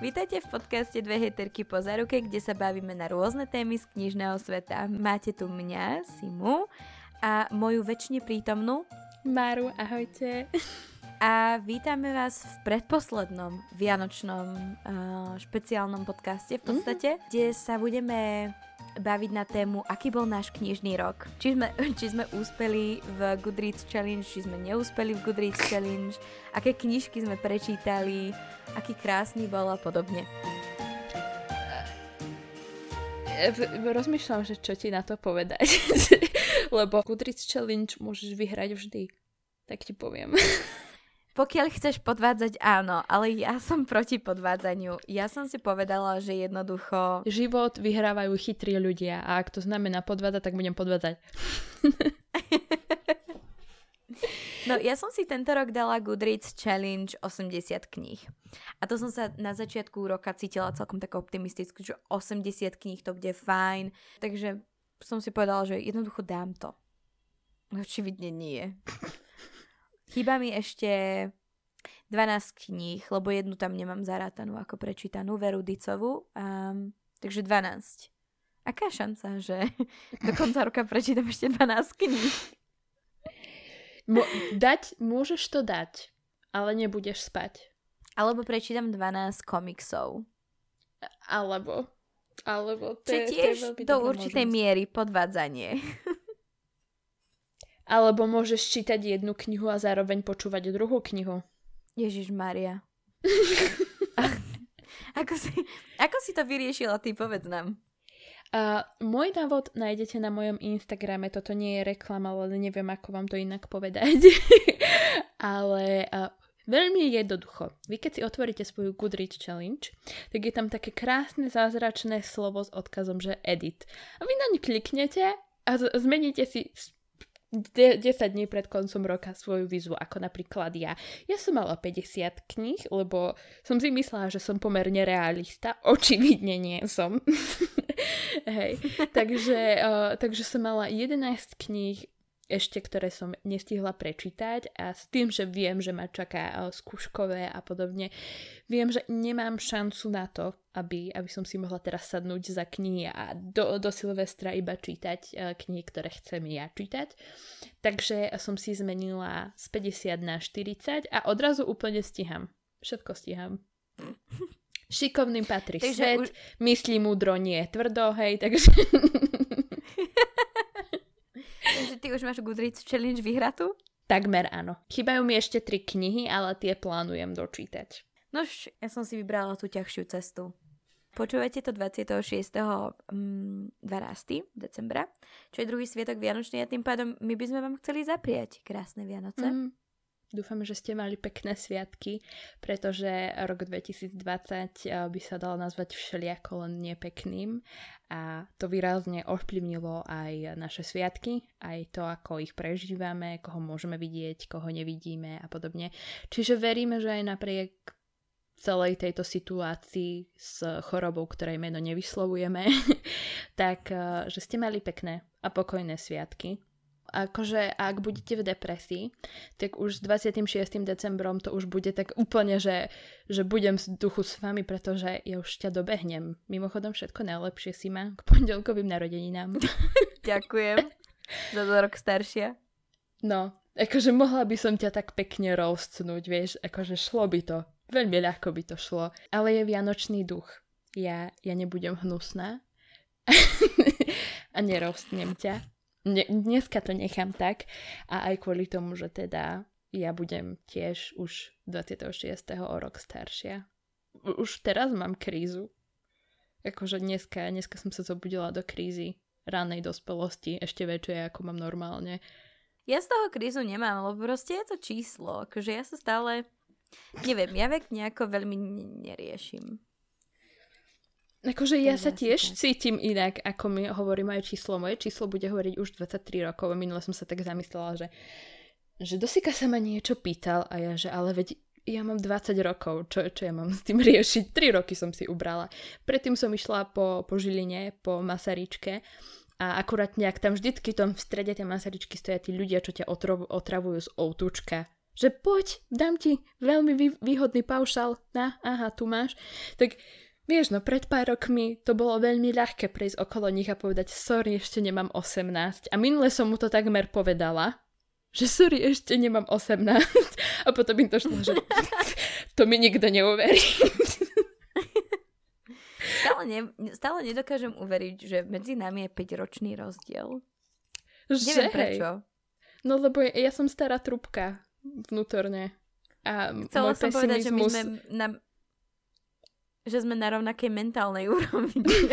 Vítajte v podcaste Dve heterky po zaruke, kde sa bavíme na rôzne témy z knižného sveta. Máte tu mňa, Simu, a moju väčšine prítomnú Maru, ahojte. A vítame vás v predposlednom vianočnom uh, špeciálnom podcaste v podstate, mm-hmm. kde sa budeme baviť na tému, aký bol náš knižný rok. Či sme, či sme úspeli v Goodreads Challenge, či sme neúspeli v Goodreads Challenge, aké knižky sme prečítali, aký krásny bol a podobne. E, rozmýšľam, že čo ti na to povedať. Lebo Goodreads Challenge môžeš vyhrať vždy. Tak ti poviem. Pokiaľ chceš podvádzať, áno, ale ja som proti podvádzaniu. Ja som si povedala, že jednoducho... Život vyhrávajú chytrí ľudia a ak to znamená podvádzať, tak budem podvádzať. No ja som si tento rok dala Goodreads Challenge 80 kníh. A to som sa na začiatku roka cítila celkom tak optimisticky, že 80 kníh to bude fajn. Takže som si povedala, že jednoducho dám to. Očividne nie. Chýba mi ešte 12 kníh, lebo jednu tam nemám zarátanú ako prečítanú, Veru Dicovu. Um, takže 12. Aká šanca, že do konca roka prečítam ešte 12 kníh? Mo- dať, môžeš to dať, ale nebudeš spať. Alebo prečítam 12 komiksov. Alebo. Alebo to, je, tiež to je do určitej možnosť. miery podvádzanie. Alebo môžeš čítať jednu knihu a zároveň počúvať druhú knihu. Ježiš Maria. ako, si, ako si to vyriešila, ty povedz nám. Uh, môj návod nájdete na mojom Instagrame, toto nie je reklama, ale neviem, ako vám to inak povedať. ale uh, veľmi jednoducho. Vy keď si otvoríte svoju Goodreads Challenge, tak je tam také krásne zázračné slovo s odkazom, že edit. A vy naň kliknete a zmeníte si 10 dní pred koncom roka svoju výzvu, ako napríklad ja. Ja som mala 50 kníh, lebo som si myslela, že som pomerne realista. Očividne nie som. Hej. takže, uh, takže som mala 11 kníh ešte, ktoré som nestihla prečítať a s tým, že viem, že ma čaká uh, skúškové a podobne, viem, že nemám šancu na to, aby, aby som si mohla teraz sadnúť za knihy a do, do Silvestra iba čítať uh, knihy, ktoré chcem ja čítať. Takže som si zmenila z 50 na 40 a odrazu úplne stíham. Všetko stíham. Šikovným patrí takže svet, už... myslí múdro, nie tvrdo, hej, takže... Ty už máš Goodreads Challenge vyhratú? Takmer áno. Chýbajú mi ešte tri knihy, ale tie plánujem dočítať. Nož, ja som si vybrala tú ťažšiu cestu. Počúvate to 26. Um, 12. decembra, čo je druhý sviatok Vianočný a tým pádom my by sme vám chceli zapriať krásne Vianoce. Mm. Dúfam, že ste mali pekné sviatky, pretože rok 2020 eh, by sa dal nazvať všelijako len nepekným a to výrazne ovplyvnilo aj naše sviatky, aj to, ako ich prežívame, koho môžeme vidieť, koho nevidíme a podobne. Čiže veríme, že aj napriek celej tejto situácii s chorobou, ktorej meno nevyslovujeme, tak eh, že ste mali pekné a pokojné sviatky akože ak budete v depresii, tak už s 26. decembrom to už bude tak úplne, že, že budem z duchu s vami, pretože ja už ťa dobehnem. Mimochodom všetko najlepšie si ma k pondelkovým narodeninám. Ďakujem za to rok staršia. No, akože mohla by som ťa tak pekne rozcnúť, vieš, akože šlo by to. Veľmi ľahko by to šlo. Ale je vianočný duch. Ja, ja nebudem hnusná a nerostnem ťa ne, dneska to nechám tak a aj kvôli tomu, že teda ja budem tiež už 26. o rok staršia. Už teraz mám krízu. Akože dneska, dneska som sa zobudila do krízy ranej dospelosti, ešte väčšie ako mám normálne. Ja z toho krízu nemám, lebo proste je to číslo. Akože ja sa stále, neviem, ja vek nejako veľmi neriešim. Akože ja sa tiež cítim inak, ako mi hovorí moje číslo. Moje číslo bude hovoriť už 23 rokov. Minule som sa tak zamyslela, že, že Dosika sa ma niečo pýtal a ja, že ale veď ja mám 20 rokov, čo, čo ja mám s tým riešiť? 3 roky som si ubrala. Predtým som išla po, po Žiline, po Masaričke a akurát nejak tam vždycky tom v strede tej Masaričky stoja tí ľudia, čo ťa otravujú z outučka že poď, dám ti veľmi vý, výhodný paušal, na, aha, tu máš. Tak vieš, no pred pár rokmi to bolo veľmi ľahké prejsť okolo nich a povedať, sorry, ešte nemám 18. A minule som mu to takmer povedala, že sorry, ešte nemám 18. A potom im to šlo, že to mi nikto neuverí. Stále, ne, stále nedokážem uveriť, že medzi nami je 5-ročný rozdiel. Že? Neviem prečo. No lebo ja, som stará trubka vnútorne. A Chcela som povedať, že my sme na, že sme na rovnakej mentálnej úrovni.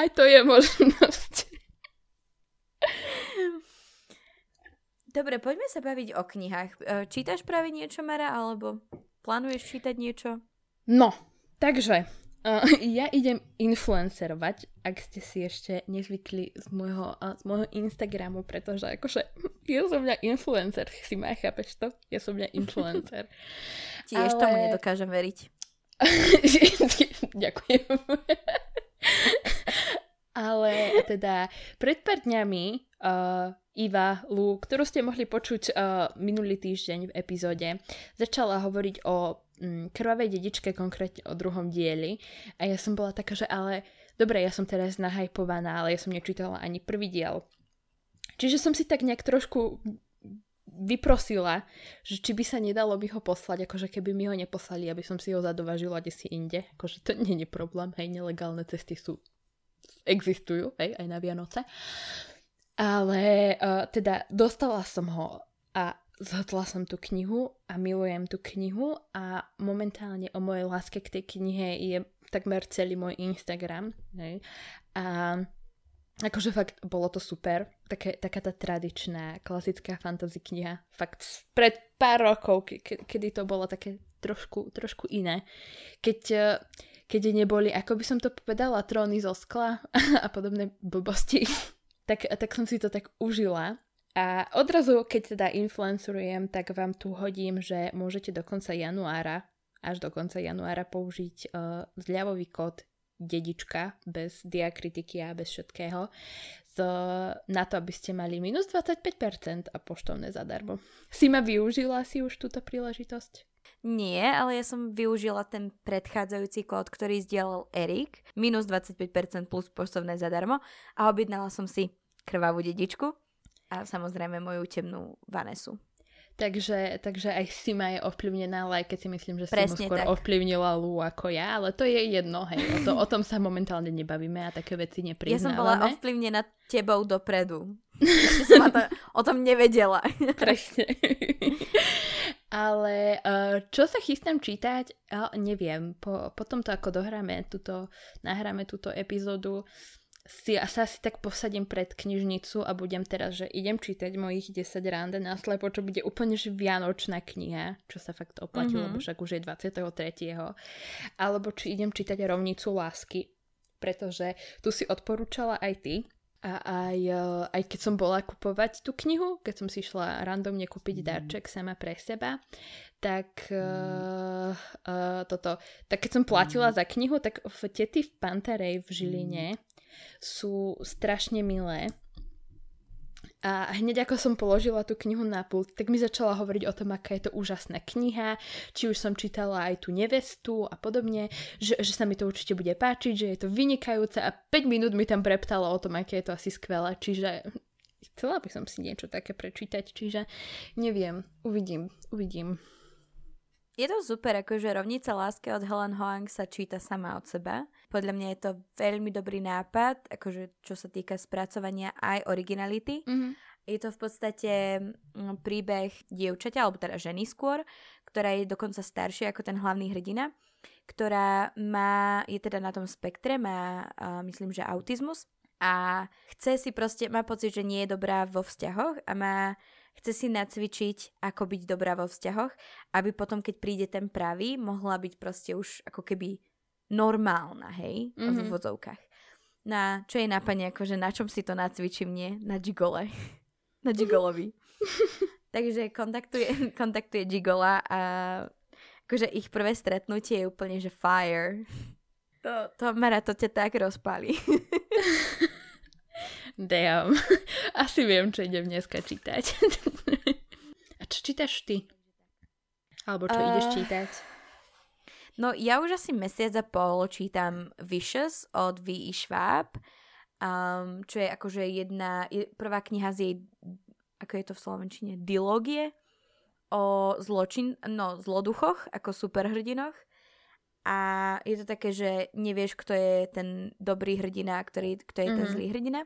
Aj to je možnosť. Dobre, poďme sa baviť o knihách. E, čítaš práve niečo, Mara, alebo plánuješ čítať niečo? No, takže Uh, ja idem influencerovať, ak ste si ešte nezvykli z môjho, uh, z môjho Instagramu, pretože akože ja som mňa influencer, si ma chápeš to? Ja som mňa influencer. Tiež Ale... tomu nedokážem veriť. Ďakujem. Ale teda pred pár dňami uh, Iva Lu, ktorú ste mohli počuť uh, minulý týždeň v epizóde, začala hovoriť o krvavej dedičke, konkrétne o druhom dieli. A ja som bola taká, že ale dobre, ja som teraz nahajpovaná, ale ja som nečítala ani prvý diel. Čiže som si tak nejak trošku vyprosila, že či by sa nedalo by ho poslať, akože keby mi ho neposlali, aby som si ho zadovažila kde si inde. Akože to nie je problém, hej, nelegálne cesty sú existujú, hej, aj na Vianoce. Ale uh, teda dostala som ho a zhodla som tú knihu a milujem tú knihu a momentálne o mojej láske k tej knihe je takmer celý môj Instagram. Ne? A akože fakt bolo to super. Také, taká tá tradičná, klasická fantasy kniha. Fakt pred pár rokov, ke, ke, kedy to bolo také trošku, trošku iné. Keď, eh, keď neboli, ako by som to povedala, tróny zo skla a podobné blbosti, tak, tak som si to tak užila a odrazu, keď teda influencerujem, tak vám tu hodím, že môžete do konca januára, až do konca januára použiť uh, zľavový kód dedička bez diakritiky a bez všetkého z, na to, aby ste mali minus 25% a poštovné zadarmo. Si ma využila si už túto príležitosť? Nie, ale ja som využila ten predchádzajúci kód, ktorý zdieľal Erik, minus 25% plus poštovné zadarmo a objednala som si krvavú dedičku a samozrejme moju temnú Vanesu. Takže, takže aj si ma je ovplyvnená, ale aj keď si myslím, že Presne si mu skôr tak. ovplyvnila Lu ako ja, ale to je jedno, hej, o, to, o tom sa momentálne nebavíme a také veci nepriznávame. Ja som bola ovplyvnená tebou dopredu. Ešte som to, o tom nevedela. Presne. ale uh, čo sa chystám čítať, uh, neviem. Po, potom to ako dohráme, túto, nahráme túto epizódu, si, sa asi tak posadím pred knižnicu a budem teraz, že idem čítať mojich 10 rande na slepo, čo bude úplne že vianočná kniha, čo sa fakt oplatilo, mm-hmm. lebo však už je 23. Alebo či idem čítať rovnicu lásky, pretože tu si odporúčala aj ty, a aj, e, aj keď som bola kupovať tú knihu, keď som si šla randomne kúpiť mhm. darček sama pre seba, tak uh, uh, toto, tak keď som platila mhm. za knihu, tak v tety v Pantarej v Žiline sú strašne milé. A hneď ako som položila tú knihu na pult, tak mi začala hovoriť o tom, aká je to úžasná kniha, či už som čítala aj tú nevestu a podobne, že, že sa mi to určite bude páčiť, že je to vynikajúce a 5 minút mi tam preptala o tom, aké je to asi skvelé, čiže chcela by som si niečo také prečítať, čiže neviem, uvidím, uvidím. Je to super, akože rovnica lásky od Helen Hoang sa číta sama od seba. Podľa mňa je to veľmi dobrý nápad, akože čo sa týka spracovania aj originality. Mm-hmm. Je to v podstate mm, príbeh dievčaťa, alebo teda ženy skôr, ktorá je dokonca staršia ako ten hlavný hrdina, ktorá má, je teda na tom spektre, má uh, myslím, že autizmus a chce si proste, má pocit, že nie je dobrá vo vzťahoch a má chce si nacvičiť, ako byť dobrá vo vzťahoch, aby potom, keď príde ten pravý, mohla byť proste už ako keby normálna, hej, mm-hmm. v mhm. vodzovkách. Na, čo je napadne, akože na čom si to nacvičím, nie? Na gigole. na gigolovi. Takže kontaktuje, kontaktuje gigola a akože ich prvé stretnutie je úplne, že fire. To, to Mara, to ťa tak rozpálí. Damn. Asi viem, čo idem dneska čítať. A čo čítaš ty? Alebo čo uh, ideš čítať? No ja už asi mesiac a pol čítam Vicious od V.E. Schwab, um, čo je akože jedna, prvá kniha z jej, ako je to v slovenčine, dilógie o zločin, no zloduchoch, ako superhrdinoch. A je to také, že nevieš, kto je ten dobrý hrdina, ktorý, kto je mm-hmm. ten mhm. zlý hrdina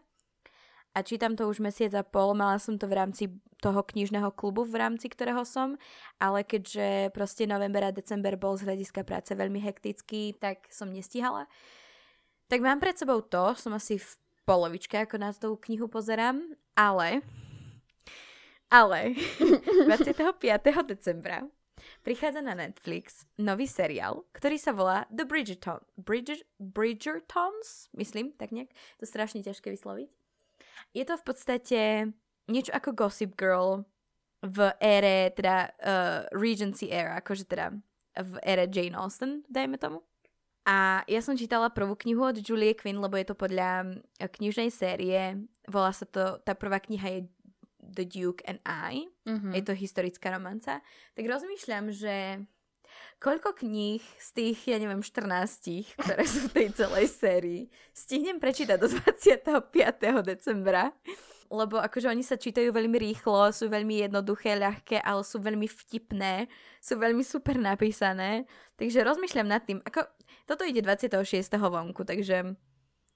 a čítam to už mesiac a pol, mala som to v rámci toho knižného klubu, v rámci ktorého som, ale keďže proste november a december bol z hľadiska práce veľmi hektický, tak som nestihala. Tak mám pred sebou to, som asi v polovičke, ako na tú knihu pozerám, ale ale 25. decembra prichádza na Netflix nový seriál, ktorý sa volá The Bridgerton, Bridger, Bridgertons, myslím, tak nejak. To strašne ťažké vysloviť. Je to v podstate niečo ako Gossip Girl v ére, teda uh, Regency era, akože teda v ére Jane Austen, dajme tomu. A ja som čítala prvú knihu od Julie Quinn, lebo je to podľa eh, knižnej série. Volá sa to, tá prvá kniha je The Duke and I. Mm-hmm. Je to historická romanca. Tak rozmýšľam, že koľko kníh z tých, ja neviem, 14, ktoré sú v tej celej sérii, stihnem prečítať do 25. decembra. Lebo akože oni sa čítajú veľmi rýchlo, sú veľmi jednoduché, ľahké, ale sú veľmi vtipné, sú veľmi super napísané. Takže rozmýšľam nad tým, ako toto ide 26. vonku, takže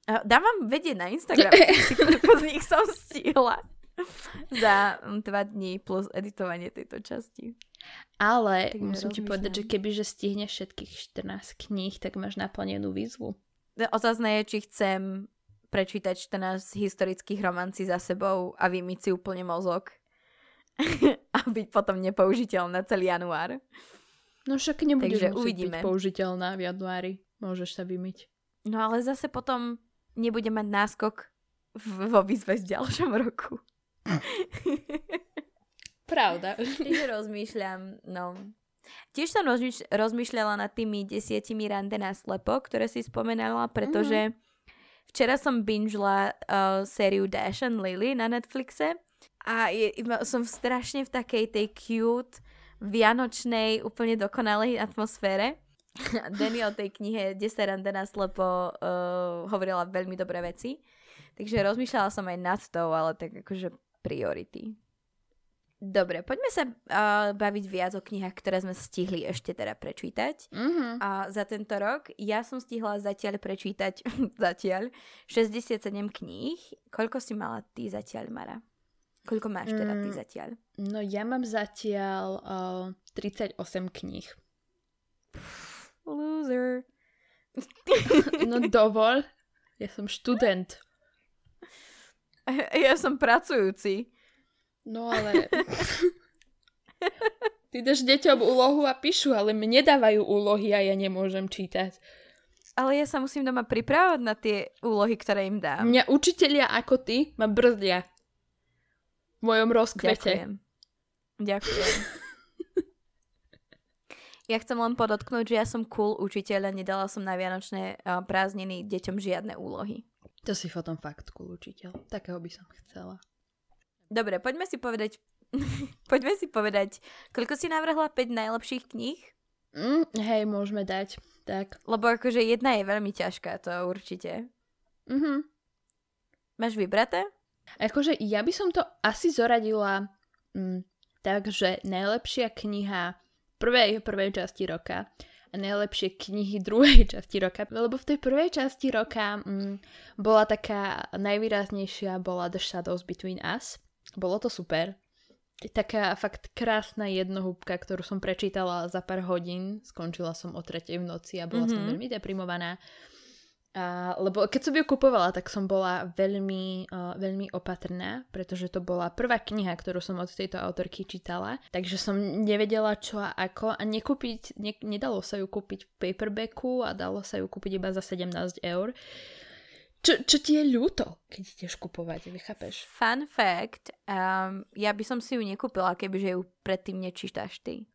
dám vám vedieť na Instagram, si koľko z nich som stihla za dva dní plus editovanie tejto časti. Ale tak musím ti povedať, že keby že stihneš všetkých 14 kníh, tak máš naplnenú výzvu. Otázne je, či chcem prečítať 14 historických romancí za sebou a vymyť si úplne mozog a byť potom nepoužiteľná celý január. No však nebudeš Takže uvidíme. byť použiteľná v januári. Môžeš sa vymyť. No ale zase potom nebude mať náskok vo výzve v ďalšom roku. Pravda. Čiže rozmýšľam, no. Tiež som rozmýš- rozmýšľala nad tými desiatimi rande na slepo, ktoré si spomenala, pretože mm-hmm. včera som bingela uh, sériu Dash and Lily na Netflixe a je, som strašne v takej tej cute, vianočnej, úplne dokonalej atmosfére. Daniel o tej knihe 10 rande na slepo uh, hovorila veľmi dobré veci. Takže rozmýšľala som aj nad tou, ale tak akože priority. Dobre, poďme sa uh, baviť viac o knihách, ktoré sme stihli ešte teda prečítať. Mm-hmm. A za tento rok ja som stihla zatiaľ prečítať zatiaľ 67 kníh. Koľko si mala ty zatiaľ, Mara? Koľko máš teda ty mm, zatiaľ? No ja mám zatiaľ uh, 38 kníh. Loser. no dovol. Ja som študent. Ja som pracujúci. No ale... Ty dáš deťom úlohu a píšu, ale mne dávajú úlohy a ja nemôžem čítať. Ale ja sa musím doma pripravovať na tie úlohy, ktoré im dám. Mňa učitelia ako ty ma brzdia. V mojom rozkvete. Ďakujem. Ďakujem. ja chcem len podotknúť, že ja som cool učiteľ a nedala som na vianočné prázdniny deťom žiadne úlohy. To si potom fakt cool učiteľ. Takého by som chcela. Dobre, poďme si povedať, poďme si povedať, koľko si navrhla 5 najlepších kníh? Mm, hej, môžeme dať. Tak. Lebo akože jedna je veľmi ťažká, to určite. Mhm. Máš vybraté? Akože ja by som to asi zoradila mm, tak, že najlepšia kniha prvej, prvej časti roka najlepšie knihy druhej časti roka. Lebo v tej prvej časti roka mm, bola taká najvýraznejšia bola The Shadows Between Us. Bolo to super. Taká fakt krásna jednohúbka, ktorú som prečítala za pár hodín. Skončila som o tretej v noci a bola mm-hmm. som mhm. veľmi deprimovaná. A, lebo keď som ju kupovala, tak som bola veľmi, uh, veľmi opatrná, pretože to bola prvá kniha, ktorú som od tejto autorky čítala, takže som nevedela čo a ako a nekúpiť, ne, nedalo sa ju kúpiť v paperbacku a dalo sa ju kúpiť iba za 17 eur. Čo, čo ti je ľúto, keď ideš kupovať, chápeš? Fun fact, um, ja by som si ju nekúpila, kebyže ju predtým nečítaš ty.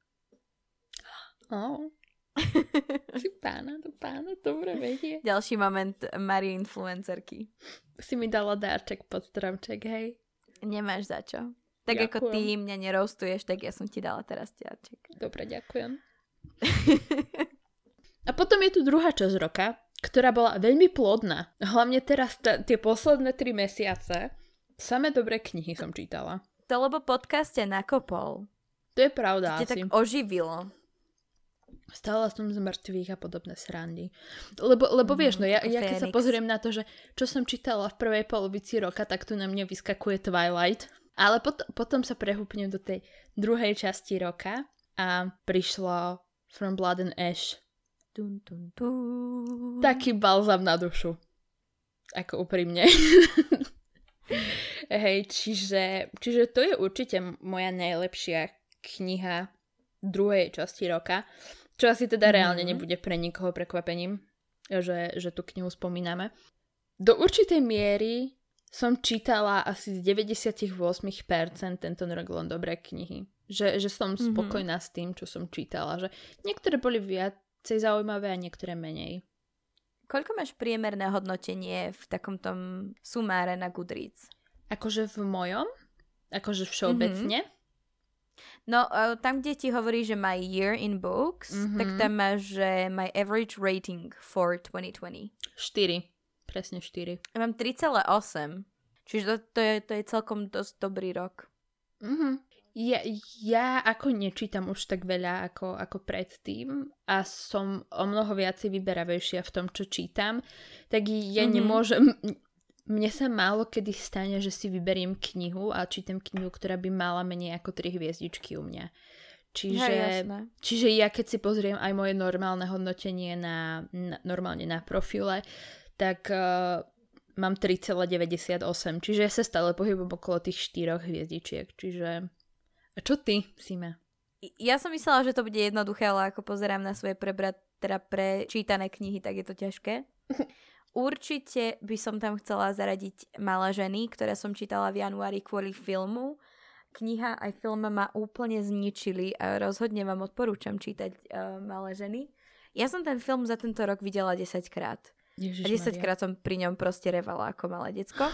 Oh. si pána, to pána, dobre vedie. Ďalší moment Marie influencerky. Si mi dala dárček pod stromček, hej? Nemáš za čo. Tak Ďakujem. ako ty mňa nerostuješ, tak ja som ti dala teraz ďarček. Dobre, ďakujem. A potom je tu druhá časť roka, ktorá bola veľmi plodná. Hlavne teraz t- tie posledné tri mesiace. Samé dobré knihy som čítala. To lebo podcast ťa nakopol. To je pravda tak asi. oživilo. Stála som z mŕtvych a podobné srandy. Lebo, lebo Mhm, vieš, no ja, ja keď sa pozriem na to, že čo som čítala v prvej polovici roka, tak tu na mne vyskakuje Twilight. Ale pot- potom sa prehúpnem do tej druhej časti roka a prišlo From Blood and Ash. Tun, tun, tun. Taký balzam na dušu. Ako úprimne. Hej, čiže, čiže to je určite moja najlepšia kniha druhej časti roka. Čo asi teda reálne Mhm. nebude pre nikoho prekvapením, že, že tú knihu spomíname. Do určitej miery som čítala asi z 98% tento rok len dobré knihy. Že, že som Mhm. spokojná s tým, čo som čítala. Že niektoré boli viacej zaujímavé a niektoré menej. Koľko máš priemerné hodnotenie v takom tom sumáre na Goodreads? Akože v mojom? Akože všeobecne? No, uh, tam, kde ti hovorí, že my year in books, Mhm. tak tam máš, že my average rating for 2020. 4. Presne 4. Ja mám 3,8. Čiže to, to, je, to je celkom dosť dobrý rok. Mhm. Ja, ja ako nečítam už tak veľa ako, ako predtým a som o mnoho viacej vyberavejšia v tom, čo čítam, tak ja Mhm. nemôžem... Mne sa málo kedy stane, že si vyberiem knihu a čítam knihu, ktorá by mala menej ako 3 hviezdičky u mňa. Čiže, jasné. čiže ja keď si pozriem aj moje normálne hodnotenie na, na normálne na profile, tak uh, mám 3,98, čiže ja sa stále pohybujem okolo tých 4 hviezdičiek, čiže... A čo ty, Sime? Ja som myslela, že to bude jednoduché, ale ako pozerám na svoje prebrat, teda prečítané knihy, tak je to ťažké. Určite by som tam chcela zaradiť Malé ženy, ktoré som čítala v januári kvôli filmu. Kniha aj film ma úplne zničili a rozhodne vám odporúčam čítať uh, Malé ženy. Ja som ten film za tento rok videla 10 krát. A 10 krát som pri ňom proste revala ako malé decko.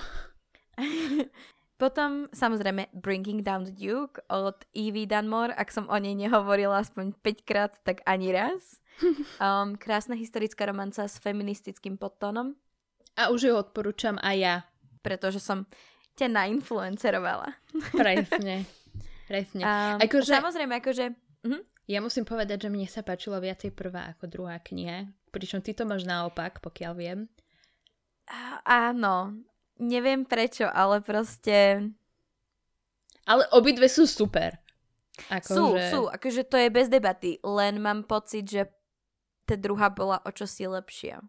Potom samozrejme Bringing Down the Duke od Evie Dunmore. Ak som o nej nehovorila aspoň 5 krát, tak ani raz. Um, krásna historická romanca s feministickým podtónom, A už ju odporúčam aj ja. pretože som ťa nainfluencerovala. Presne. Presne. Um, Akože- Samozrejme, akože... Mhm. Ja musím povedať, že mne sa páčila viacej prvá ako druhá kniha. Pričom ty to máš naopak, pokiaľ viem. Á, Áno, neviem prečo, ale proste... Ale obidve sú super. Ako Sú, že... sú, akože to je bez debaty, len mám pocit, že tá druhá bola o čosi lepšia.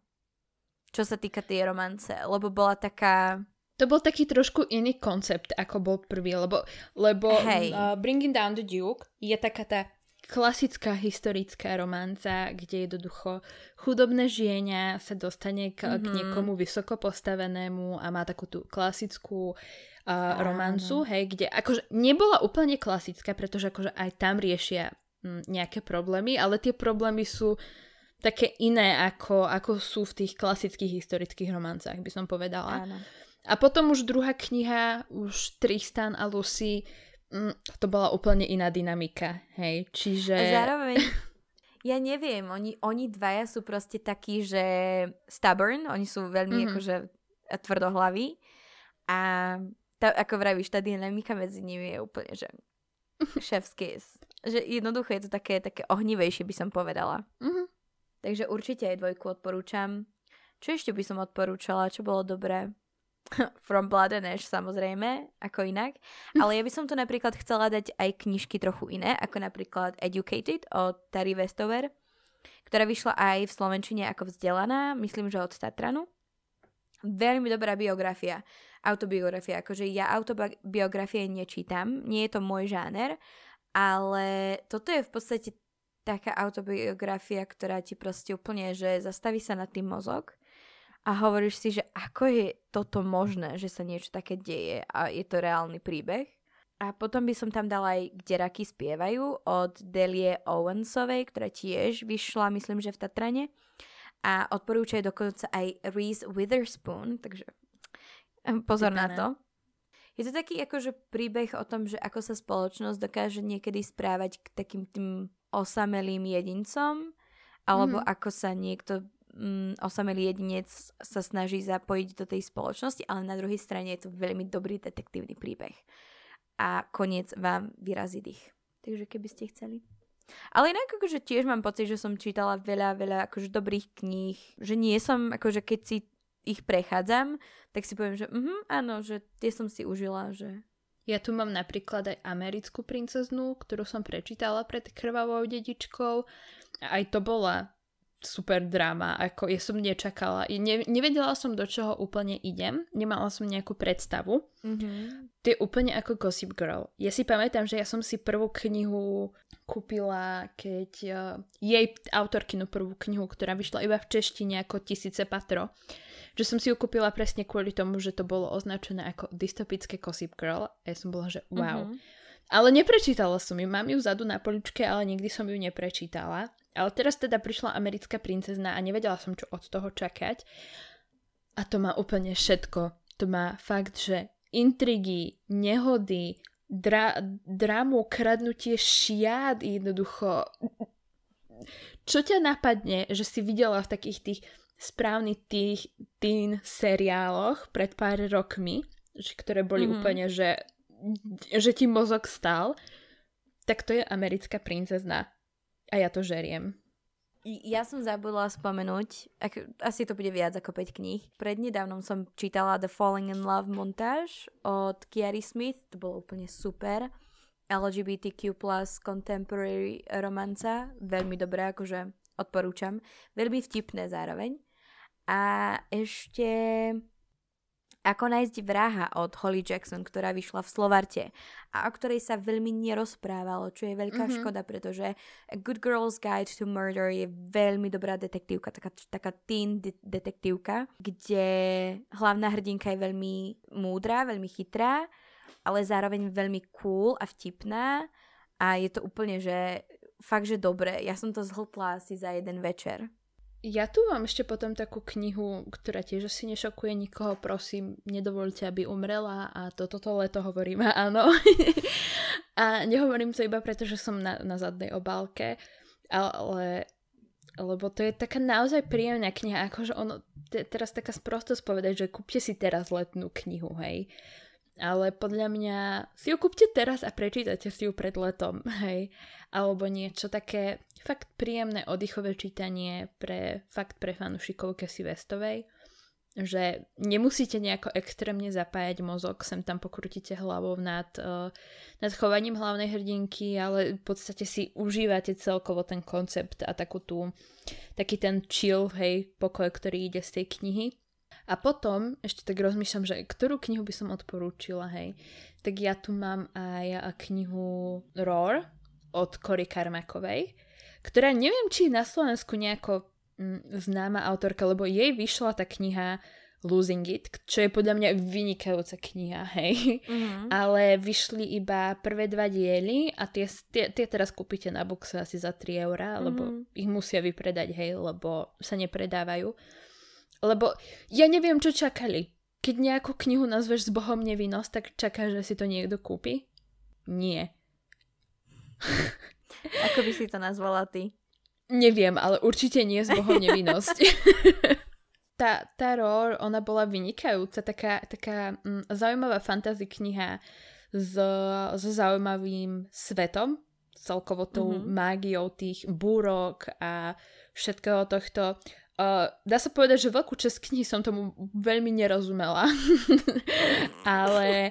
Čo sa týka tej romance, lebo bola taká... To bol taký trošku iný koncept, ako bol prvý, lebo, lebo Hej. uh, Bringing Down the Duke je taká tá klasická historická romanca, kde jednoducho chudobné žienia sa dostane k, mm-hmm. k Mhm. niekomu vysoko postavenému a má takú tú klasickú uh, romancu, hej, kde akože nebola úplne klasická, pretože akože aj tam riešia mm, nejaké problémy, ale tie problémy sú také iné, ako, ako sú v tých klasických historických romancách, by som povedala. Áno. A potom už druhá kniha, už Tristan a Lucy, mm, to bola úplne iná dynamika, hej, čiže... Zároveň, ja neviem, oni, oni dvaja sú proste takí, že stubborn, oni sú veľmi Mhm. mm-hmm. akože tvrdohlaví a tá, ako vravíš, tá dynamika medzi nimi je úplne, že chef's kiss. Že jednoducho je to také, také ohnivejšie, by som povedala. Mhm. Takže určite aj dvojku odporúčam. Čo ešte by som odporúčala, čo bolo dobré? From Blood and Ash samozrejme, ako inak. Ale ja by som tu napríklad chcela dať aj knižky trochu iné, ako napríklad Educated od Tari Westover, ktorá vyšla aj v Slovenčine ako vzdelaná, myslím, že od Tatranu. Veľmi dobrá biografia, autobiografia. Akože ja autobiografie nečítam, nie je to môj žáner, ale toto je v podstate taká autobiografia, ktorá ti proste úplne, že zastaví sa na tým mozog a hovoríš si, že ako je toto možné, že sa niečo také deje a je to reálny príbeh. A potom by som tam dala aj Kde raky spievajú od Delie Owensovej, ktorá tiež vyšla, myslím, že v Tatrane. A odporúčajú dokonca aj Reese Witherspoon, takže pozor Vypané. na to. Je to taký akože príbeh o tom, že ako sa spoločnosť dokáže niekedy správať k takým tým osamelým jedincom, alebo mm. ako sa niekto mm, osamelý jedinec sa snaží zapojiť do tej spoločnosti, ale na druhej strane je to veľmi dobrý detektívny príbeh. A koniec vám vyrazí dých. Takže keby ste chceli. Ale inak akože tiež mám pocit, že som čítala veľa, veľa akože dobrých kníh, že nie som, akože keď si ich prechádzam, tak si poviem, že uh-huh, áno, že tie som si užila, že... Ja tu mám napríklad aj americkú princeznu, ktorú som prečítala pred krvavou dedičkou. Aj to bola super drama, ako ja som nečakala. Ne, nevedela som, do čoho úplne idem, nemala som nejakú predstavu. Mm-hmm. To je úplne ako Gossip Girl. Ja si pamätám, že ja som si prvú knihu kúpila, keď uh, jej autorkinu prvú knihu, ktorá vyšla iba v češtine ako Tisíce patro, že som si ju kúpila presne kvôli tomu, že to bolo označené ako dystopické Gossip Girl. A ja som bola, že wow. Mm-hmm. Ale neprečítala som ju, mám ju vzadu na poličke, ale nikdy som ju neprečítala. Ale teraz teda prišla americká princezna a nevedela som, čo od toho čakať. A to má úplne všetko. To má fakt, že intrigy, nehody, dra- drámu, kradnutie šiat, jednoducho... Čo ťa napadne, že si videla v takých tých správnych tých teen seriáloch pred pár rokmi, ktoré boli mm-hmm. úplne, že, že ti mozog stal, tak to je americká princezna. A ja to žeriem. Ja som zabudla spomenúť, ak, asi to bude viac ako 5 kníh. Prednedávnom som čítala The Falling in Love montáž od Kiary Smith, to bolo úplne super. LGBTQ plus contemporary romanca, veľmi dobré, akože odporúčam. Veľmi vtipné zároveň. A ešte ako nájsť vraha od Holly Jackson, ktorá vyšla v Slovarte a o ktorej sa veľmi nerozprávalo, čo je veľká mm-hmm. škoda, pretože A Good Girl's Guide to Murder je veľmi dobrá detektívka, taká, taká teen de- detektívka, kde hlavná hrdinka je veľmi múdra, veľmi chytrá, ale zároveň veľmi cool a vtipná a je to úplne, že fakt, že dobre. Ja som to zhltla asi za jeden večer. Ja tu mám ešte potom takú knihu, ktorá tiež asi nešokuje nikoho, prosím, nedovolte, aby umrela. A toto to, leto hovorím áno. a nehovorím to iba preto, že som na, na zadnej obálke, ale lebo to je taká naozaj príjemná kniha, akože ono, te, teraz taká sprostosť povedať, že kúpte si teraz letnú knihu, hej ale podľa mňa si ju kúpte teraz a prečítate si ju pred letom, hej. Alebo niečo také fakt príjemné oddychové čítanie pre fakt pre fanúšikov Cassie Westovej, že nemusíte nejako extrémne zapájať mozog, sem tam pokrútite hlavou nad, uh, nad chovaním hlavnej hrdinky, ale v podstate si užívate celkovo ten koncept a takú tú, taký ten chill, hej, pokoj, ktorý ide z tej knihy. A potom ešte tak rozmýšľam, že ktorú knihu by som odporúčila, hej. Tak ja tu mám aj knihu Roar od Cory Karmakovej, ktorá neviem, či je na Slovensku nejako mm, známa autorka, lebo jej vyšla tá kniha Losing It, čo je podľa mňa vynikajúca kniha, hej. Mm-hmm. Ale vyšli iba prvé dva diely a tie, tie, tie teraz kúpite na boxe asi za 3 eurá, mm-hmm. lebo ich musia vypredať, hej, lebo sa nepredávajú. Lebo ja neviem, čo čakali. Keď nejakú knihu nazveš s Bohom nevinnosť, tak čakáš, že si to niekto kúpi? Nie. Ako by si to nazvala ty? Neviem, ale určite nie s Bohom nevinnosť. tá, tá Roar, ona bola vynikajúca, taká, taká mm, zaujímavá fantasy kniha s, so zaujímavým svetom, celkovo tou mm-hmm. mágiou tých búrok a všetkého tohto. Uh, dá sa povedať, že veľkú časť knihy som tomu veľmi nerozumela. ale,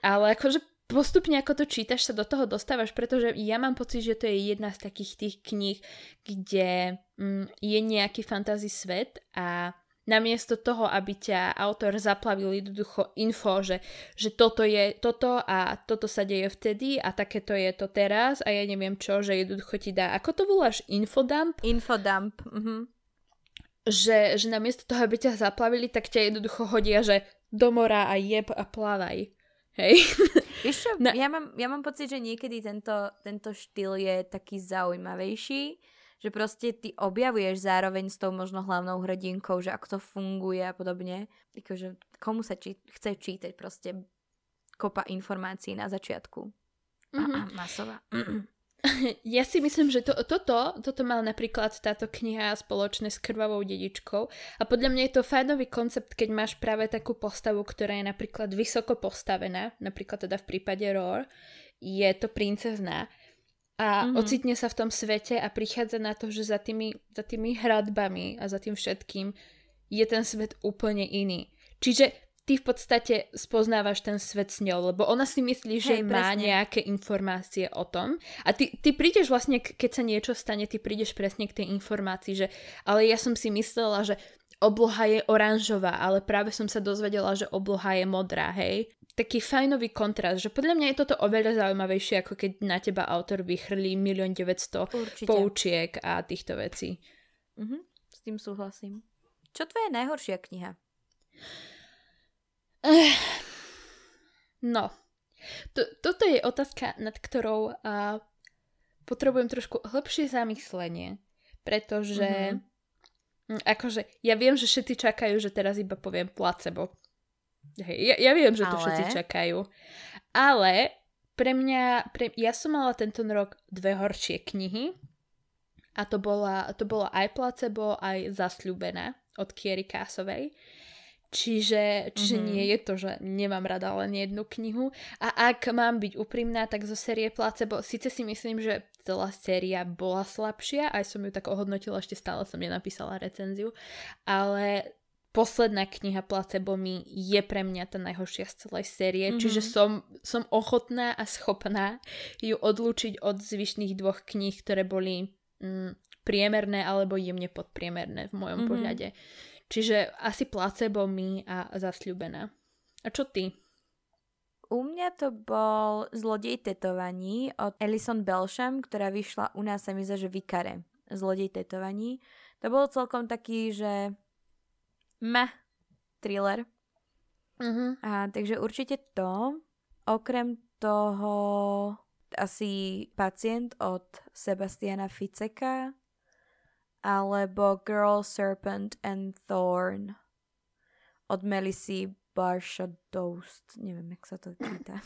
ale akože postupne ako to čítaš, sa do toho dostávaš, pretože ja mám pocit, že to je jedna z takých tých kníh, kde mm, je nejaký fantasy svet a namiesto toho, aby ťa autor zaplavil jednoducho info, že, že toto je toto a toto sa deje vtedy a takéto je to teraz a ja neviem čo, že jednoducho ti dá, ako to voláš, infodump? Infodump, mhm že, že namiesto toho, aby ťa zaplavili, tak ťa jednoducho hodia, že do mora a jeb a plavaj. Hej. Ešte, no. ja, mám, ja mám pocit, že niekedy tento, tento štýl je taký zaujímavejší, že proste ty objavuješ zároveň s tou možno hlavnou hrdinkou, že ako to funguje a podobne. Akože komu sa či, chce čítať proste kopa informácií na začiatku. Mm-hmm. Masová. Ja si myslím, že to, toto, toto mal napríklad táto kniha spoločné s krvavou dedičkou a podľa mňa je to fajnový koncept, keď máš práve takú postavu, ktorá je napríklad vysoko postavená, napríklad teda v prípade Roar, je to princezná a mm-hmm. ocitne sa v tom svete a prichádza na to, že za tými, za tými hradbami a za tým všetkým je ten svet úplne iný. Čiže ty v podstate spoznávaš ten svet s ňou, lebo ona si myslí, že Hej, má presne. nejaké informácie o tom a ty, ty prídeš vlastne, keď sa niečo stane, ty prídeš presne k tej informácii, že ale ja som si myslela, že obloha je oranžová, ale práve som sa dozvedela, že obloha je modrá, hej. Taký fajnový kontrast, že podľa mňa je toto oveľa zaujímavejšie, ako keď na teba autor vychrlí milión 900 poučiek a týchto vecí. Mhm, s tým súhlasím. Čo tvoja najhoršia kniha? No, to, toto je otázka, nad ktorou uh, potrebujem trošku hlbšie zamyslenie, pretože mm-hmm. akože ja viem, že všetci čakajú, že teraz iba poviem placebo. Hej, ja, ja viem, že to ale... všetci čakajú. Ale pre mňa, pre, ja som mala tento rok dve horšie knihy a to bola, to bola aj placebo, aj zasľúbená od Kiery Kásovej. Čiže, čiže mm-hmm. nie je to, že nemám rada len jednu knihu. A ak mám byť úprimná, tak zo série Placebo, síce si myslím, že celá séria bola slabšia, aj som ju tak ohodnotila, ešte stále som nenapísala recenziu, ale posledná kniha Placebo mi je pre mňa tá najhoršia z celej série, mm-hmm. čiže som, som ochotná a schopná ju odlúčiť od zvyšných dvoch kníh, ktoré boli mm, priemerné alebo jemne podpriemerné v mojom mm-hmm. pohľade. Čiže asi placebo mi a zasľúbená. A čo ty? U mňa to bol Zlodej tetovaní od Alison Belsham, ktorá vyšla u nás sa mi že Vikare. Zlodej tetovaní. To bol celkom taký, že meh thriller. Uh-huh. A, takže určite to. Okrem toho asi pacient od Sebastiana Ficeka alebo Girl, Serpent and Thorn od Melissy Barshadost. Neviem, jak sa to číta.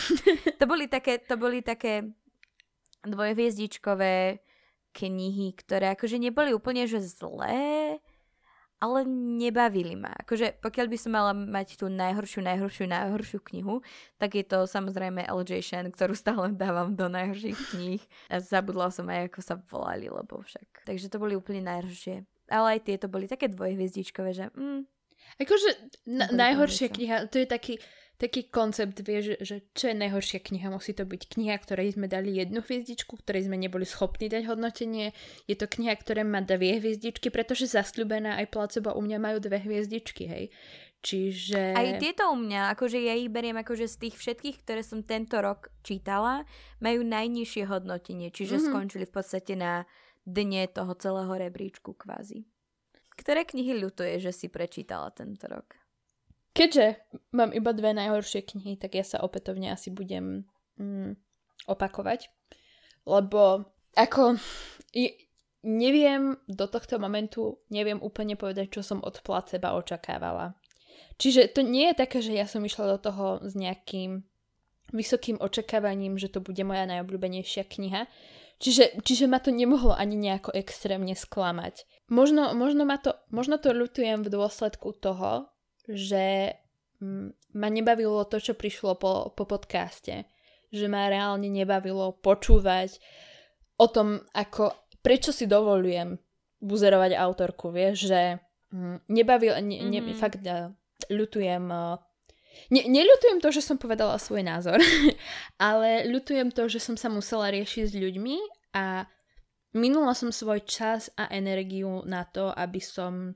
to boli také, to boli také dvojhviezdičkové knihy, ktoré akože neboli úplne že zlé, ale nebavili ma. Akože pokiaľ by som mala mať tú najhoršiu, najhoršiu, najhoršiu knihu, tak je to samozrejme LJ Shen, ktorú stále dávam do najhorších kníh. A zabudla som aj, ako sa volali, lebo však. Takže to boli úplne najhoršie. Ale aj tieto boli také dvojhviezdičkové, že mm, Akože na, najhoršia kniha, to je taký, taký koncept, vieš, že čo je najhoršia kniha? Musí to byť kniha, ktorej sme dali jednu hviezdičku, ktorej sme neboli schopní dať hodnotenie. Je to kniha, ktorá má dve hviezdičky, pretože zasľubená aj placebo u mňa majú dve hviezdičky, hej. Čiže... Aj tieto u mňa, akože ja ich beriem akože z tých všetkých, ktoré som tento rok čítala, majú najnižšie hodnotenie, čiže mm-hmm. skončili v podstate na dne toho celého rebríčku kvázi. Ktoré knihy ľutuje, že si prečítala tento rok? Keďže mám iba dve najhoršie knihy, tak ja sa opätovne asi budem mm, opakovať. Lebo ako neviem do tohto momentu, neviem úplne povedať, čo som od placeba očakávala. Čiže to nie je také, že ja som išla do toho s nejakým vysokým očakávaním, že to bude moja najobľúbenejšia kniha. Čiže, čiže ma to nemohlo ani nejako extrémne sklamať. Možno, možno, ma to, možno to ľutujem v dôsledku toho, že mm, ma nebavilo to, čo prišlo po, po podcaste. Že ma reálne nebavilo počúvať o tom, ako, prečo si dovolujem buzerovať autorku, vieš, že mm, nebavil, ne, ne, mm-hmm. fakt uh, ľutujem uh, Ne, neľutujem to, že som povedala svoj názor, ale ľutujem to, že som sa musela riešiť s ľuďmi a minula som svoj čas a energiu na to, aby som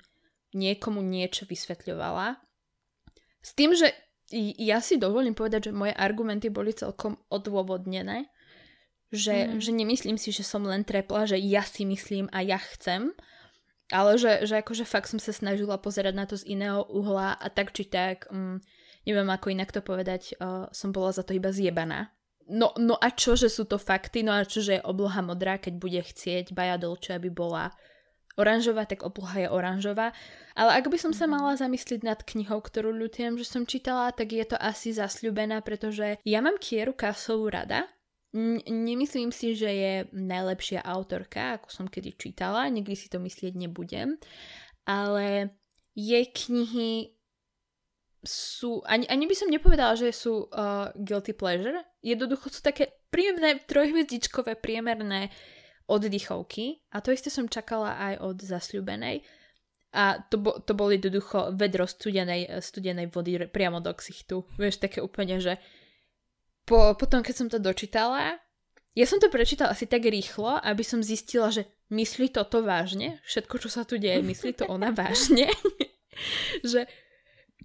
niekomu niečo vysvetľovala. S tým, že ja si dovolím povedať, že moje argumenty boli celkom odôvodnené, že, mm. že nemyslím si, že som len trepla, že ja si myslím a ja chcem, ale že, že akože fakt som sa snažila pozerať na to z iného uhla a tak či tak, um, neviem ako inak to povedať, uh, som bola za to iba zjebaná. No, no a čo, že sú to fakty, no a čo, že je obloha modrá, keď bude chcieť Baja Dolce, aby bola oranžová, tak obloha je oranžová. Ale ak by som sa mala zamyslieť nad knihou, ktorú ľutujem, že som čítala, tak je to asi zasľubená, pretože ja mám Kieru Kasovú rada, N- nemyslím si, že je najlepšia autorka, ako som kedy čítala, nikdy si to myslieť nebudem, ale jej knihy sú, ani, ani by som nepovedala, že sú uh, guilty pleasure, jednoducho sú také príjemné, trojhviezdičkové, priemerné oddychovky a to isté som čakala aj od zasľubenej a to, bo, to bol jednoducho vedro studenej, studenej vody priamo do ksichtu. Vieš, také úplne, že po, potom, keď som to dočítala, ja som to prečítala asi tak rýchlo, aby som zistila, že myslí toto vážne, všetko, čo sa tu deje, myslí to ona vážne, že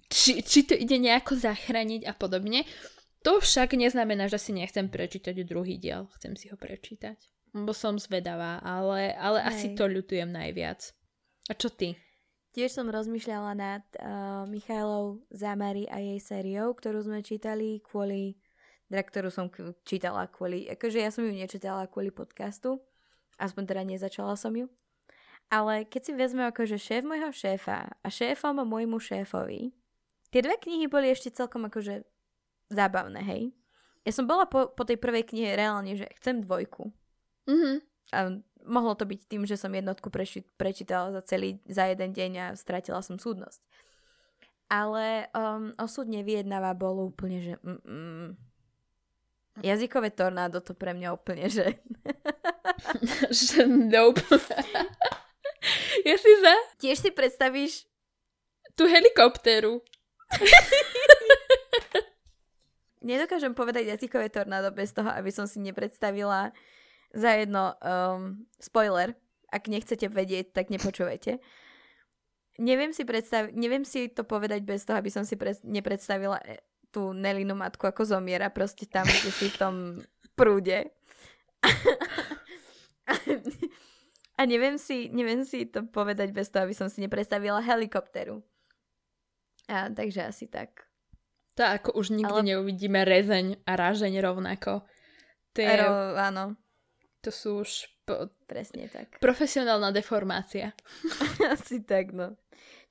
či, či to ide nejako zachrániť a podobne. To však neznamená, že si nechcem prečítať druhý diel, chcem si ho prečítať. Bo som zvedavá, ale, ale asi to ľutujem najviac. A čo ty? Tiež som rozmýšľala nad uh, Michailou Zamari a jej sériou, ktorú sme čítali kvôli teda ktorú som čítala kvôli, akože ja som ju nečítala kvôli podcastu, aspoň teda nezačala som ju. Ale keď si vezme akože šéf môjho šéfa a šéfom môjmu šéfovi, tie dve knihy boli ešte celkom akože zábavné, hej. Ja som bola po, po tej prvej knihe reálne, že chcem dvojku. Mm-hmm. A mohlo to byť tým, že som jednotku preši- prečítala za celý, za jeden deň a stratila som súdnosť. Ale um, osud nevyjednáva bolo úplne, že mm, mm, Jazykové tornádo to pre mňa úplne, že... že nope. ja si za? Tiež si predstavíš... Tú helikoptéru. Nedokážem povedať jazykové tornádo bez toho, aby som si nepredstavila za jedno um, spoiler. Ak nechcete vedieť, tak nepočúvajte. Neviem si, predstav- neviem si to povedať bez toho, aby som si pre- nepredstavila tú Nelinu matku, ako zomiera proste tam, kde si v tom prúde. A neviem si, neviem si to povedať bez toho, aby som si nepredstavila helikopteru. A, takže asi tak. To ako už nikdy Ale... neuvidíme rezeň a ražeň rovnako. To je... Ro, áno. To sú už... Po... Presne tak. Profesionálna deformácia. asi tak, no.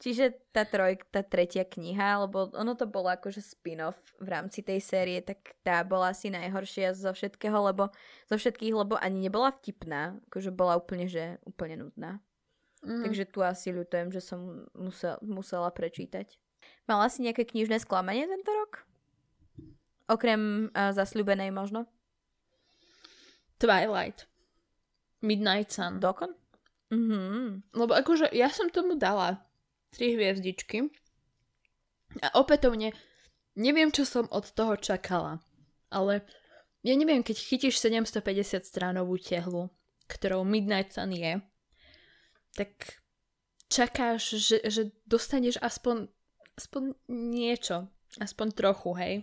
Čiže tá troj, tá tretia kniha, lebo ono to bolo akože spin-off v rámci tej série, tak tá bola asi najhoršia zo všetkého, lebo zo všetkých, lebo ani nebola vtipná, akože bola úplne, že úplne nudná. Mm. Takže tu asi ľutujem, že som musel, musela prečítať. Mala si nejaké knižné sklamanie tento rok? Okrem uh, zasľubenej možno? Twilight. Midnight Sun. Dokon? Mhm. Lebo akože ja som tomu dala tri hviezdičky. A opätovne, neviem, čo som od toho čakala, ale ja neviem, keď chytíš 750 stránovú tehlu, ktorou Midnight Sun je, tak čakáš, že, že dostaneš aspoň, aspoň niečo, aspoň trochu, hej.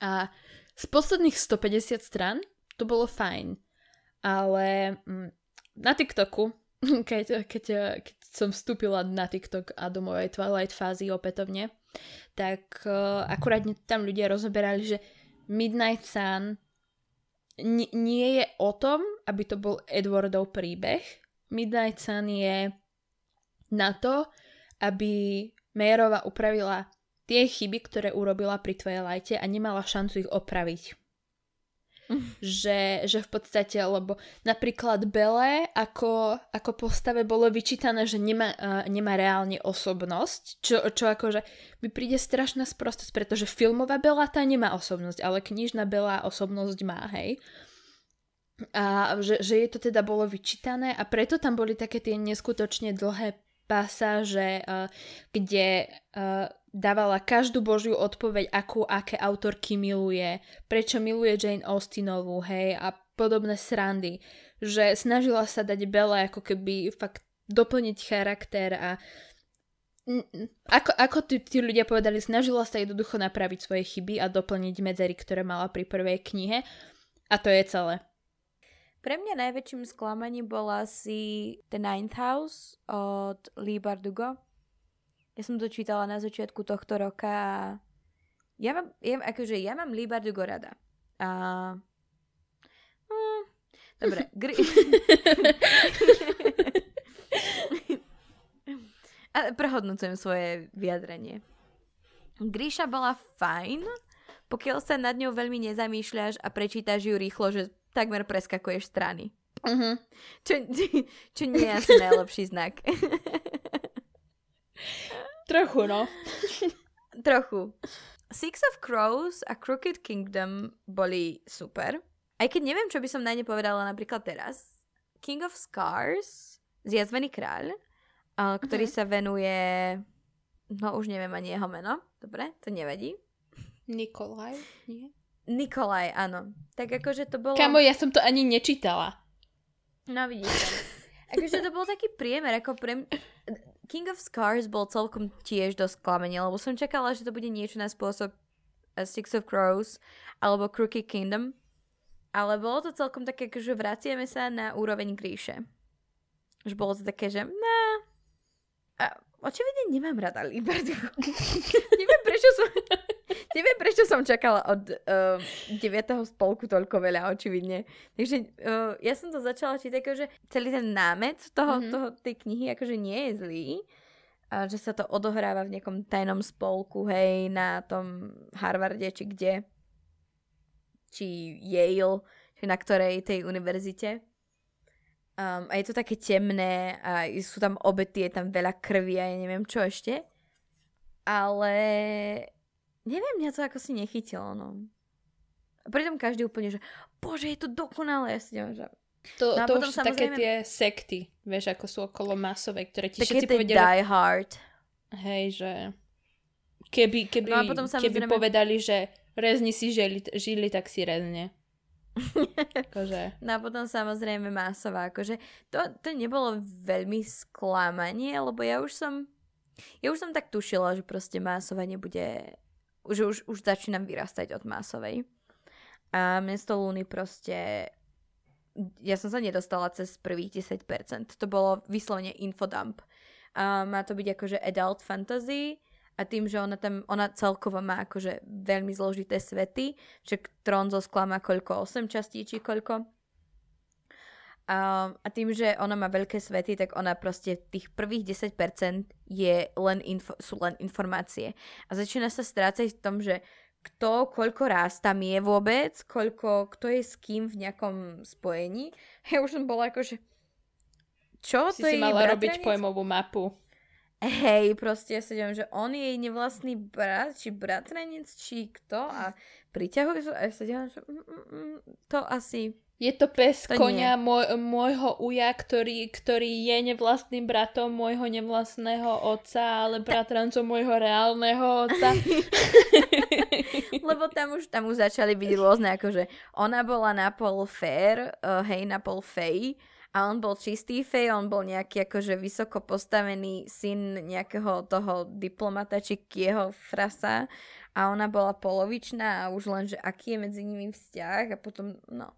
A z posledných 150 strán to bolo fajn, ale mm, na TikToku, keď, keď, keď som vstúpila na TikTok a do mojej Twilight fázy opätovne, tak uh, akurát tam ľudia rozoberali, že Midnight Sun n- nie je o tom, aby to bol Edwardov príbeh. Midnight Sun je na to, aby Mayerova upravila tie chyby, ktoré urobila pri Twilighte a nemala šancu ich opraviť že, že v podstate, lebo napríklad Bele ako, ako postave bolo vyčítané, že nemá, uh, nemá reálne osobnosť, čo, čo akože mi príde strašná sprostosť, pretože filmová Bela tá nemá osobnosť, ale knižná Bela osobnosť má, hej. A že, že jej to teda bolo vyčítané a preto tam boli také tie neskutočne dlhé pasáže, uh, kde uh, dávala každú božiu odpoveď, akú aké autorky miluje, prečo miluje Jane Austenovú, hej, a podobné srandy. Že snažila sa dať Belle ako keby fakt doplniť charakter a ako, ako tí, tí ľudia povedali, snažila sa jednoducho napraviť svoje chyby a doplniť medzery, ktoré mala pri prvej knihe. A to je celé. Pre mňa najväčším sklamaním bola asi The Ninth House od Lee Bardugo. Ja som to čítala na začiatku tohto roka a Ja mám, ja, akože ja mám Lee Bardugo rada. A... Uh, dobre. Gri... A prehodnocujem svoje vyjadrenie. Gríša bola fajn, pokiaľ sa nad ňou veľmi nezamýšľaš a prečítaš ju rýchlo, že takmer preskakuješ strany. Uh-huh. Čo, čo nie je asi najlepší znak. Trochu, no. Trochu. Six of Crows a Crooked Kingdom boli super. Aj keď neviem, čo by som na ne povedala napríklad teraz. King of Scars, Zjazvený kráľ, uh, ktorý uh-huh. sa venuje... No už neviem ani jeho meno. Dobre, to nevadí. Nikolaj, nie? Nikolaj, áno. Tak akože to bolo... Kamo, ja som to ani nečítala. No vidíte. Akože to bol taký priemer, ako pre... King of Scars bol celkom tiež dosť klamenie, lebo som čakala, že to bude niečo na spôsob Six of Crows alebo Crooked Kingdom. Ale bolo to celkom také, že vraciame sa na úroveň Gríše. Že bolo to také, že na... A očividne nemám rada Liberty. neviem, prečo som... neviem, prečo som čakala od uh, 9. spolku toľko veľa, očividne. Takže uh, ja som to začala čítať, že celý ten námet toho, mm-hmm. toho, tej knihy akože nie je zlý. A že sa to odohráva v nejakom tajnom spolku, hej, na tom Harvarde, či kde. Či Yale, či na ktorej tej univerzite. Um, a je to také temné a sú tam obety, je tam veľa krvi a ja neviem čo ešte. Ale neviem, mňa to ako si nechytilo, no. A pritom každý úplne, že bože, je to dokonalé. Ja si neviem, že... To, no to už samozrejme... také tie sekty, vieš, ako sú okolo masové, ktoré ti také všetci povedali... die hard. Hej, že keby, keby, no potom samozrejme... keby povedali, že rezni si žili, žili tak si rezne akože. No a potom samozrejme masová, akože to, to nebolo veľmi sklamanie, lebo ja už som ja už som tak tušila, že proste masová nebude že už, už začínam vyrastať od masovej. A mesto Lúny proste ja som sa nedostala cez prvých 10%. To bolo vyslovene infodump. A má to byť akože adult fantasy, a tým, že ona tam, ona celkovo má akože veľmi zložité svety, však trón zo skla má koľko, 8 častí či koľko. A, a tým, že ona má veľké svety, tak ona proste tých prvých 10% je len info, sú len informácie. A začína sa strácať v tom, že kto, koľko ráz tam je vôbec, koľko, kto je s kým v nejakom spojení. Ja už som bola akože čo? Si to si je mala robiť pojmovú mapu. Hej, proste ja divám, že on je jej nevlastný brat, či bratranec, či kto a priťahuje sa a ja divám, že mm, mm, mm, to asi... Je to pes to konia môj, môjho uja, ktorý, ktorý je nevlastným bratom môjho nevlastného otca, ale bratrancom môjho reálneho otca. Lebo tam už, tam už začali byť rôzne, akože ona bola na pol fair, uh, hej, na pol fej, a on bol čistý fej, on bol nejaký akože vysoko postavený syn nejakého toho diplomata či kieho frasa a ona bola polovičná a už len, že aký je medzi nimi vzťah a potom, no.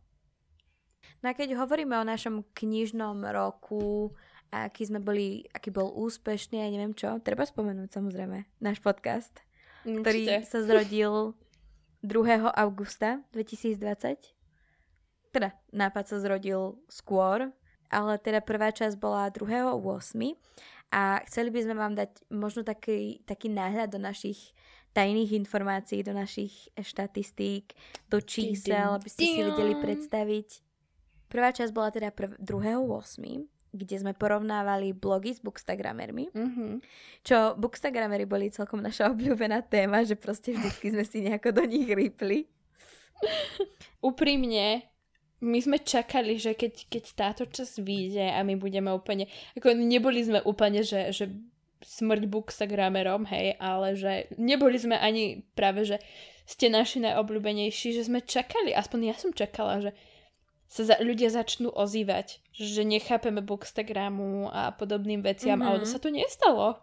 No a keď hovoríme o našom knižnom roku a aký sme boli, aký bol úspešný a neviem čo, treba spomenúť samozrejme náš podcast, Určite. ktorý sa zrodil 2. augusta 2020. Teda nápad sa zrodil skôr, ale teda prvá časť bola 2.8. A chceli by sme vám dať možno taký, taký náhľad do našich tajných informácií, do našich štatistík, do čísel, aby ste si vedeli predstaviť. Prvá časť bola teda prv, 2.8., kde sme porovnávali blogy s bookstagramermi. Mm-hmm. Čo bookstagramery boli celkom naša obľúbená téma, že proste vždycky sme si nejako do nich rýpli. Úprimne, my sme čakali, že keď, keď táto časť vyjde a my budeme úplne, ako neboli sme úplne, že, že smrť bookstagramerom, hej, ale že neboli sme ani práve, že ste naši najobľúbenejší, že sme čakali, aspoň ja som čakala, že sa za, ľudia začnú ozývať, že nechápeme bookstagramu a podobným veciam, mm-hmm. ale to sa to nestalo.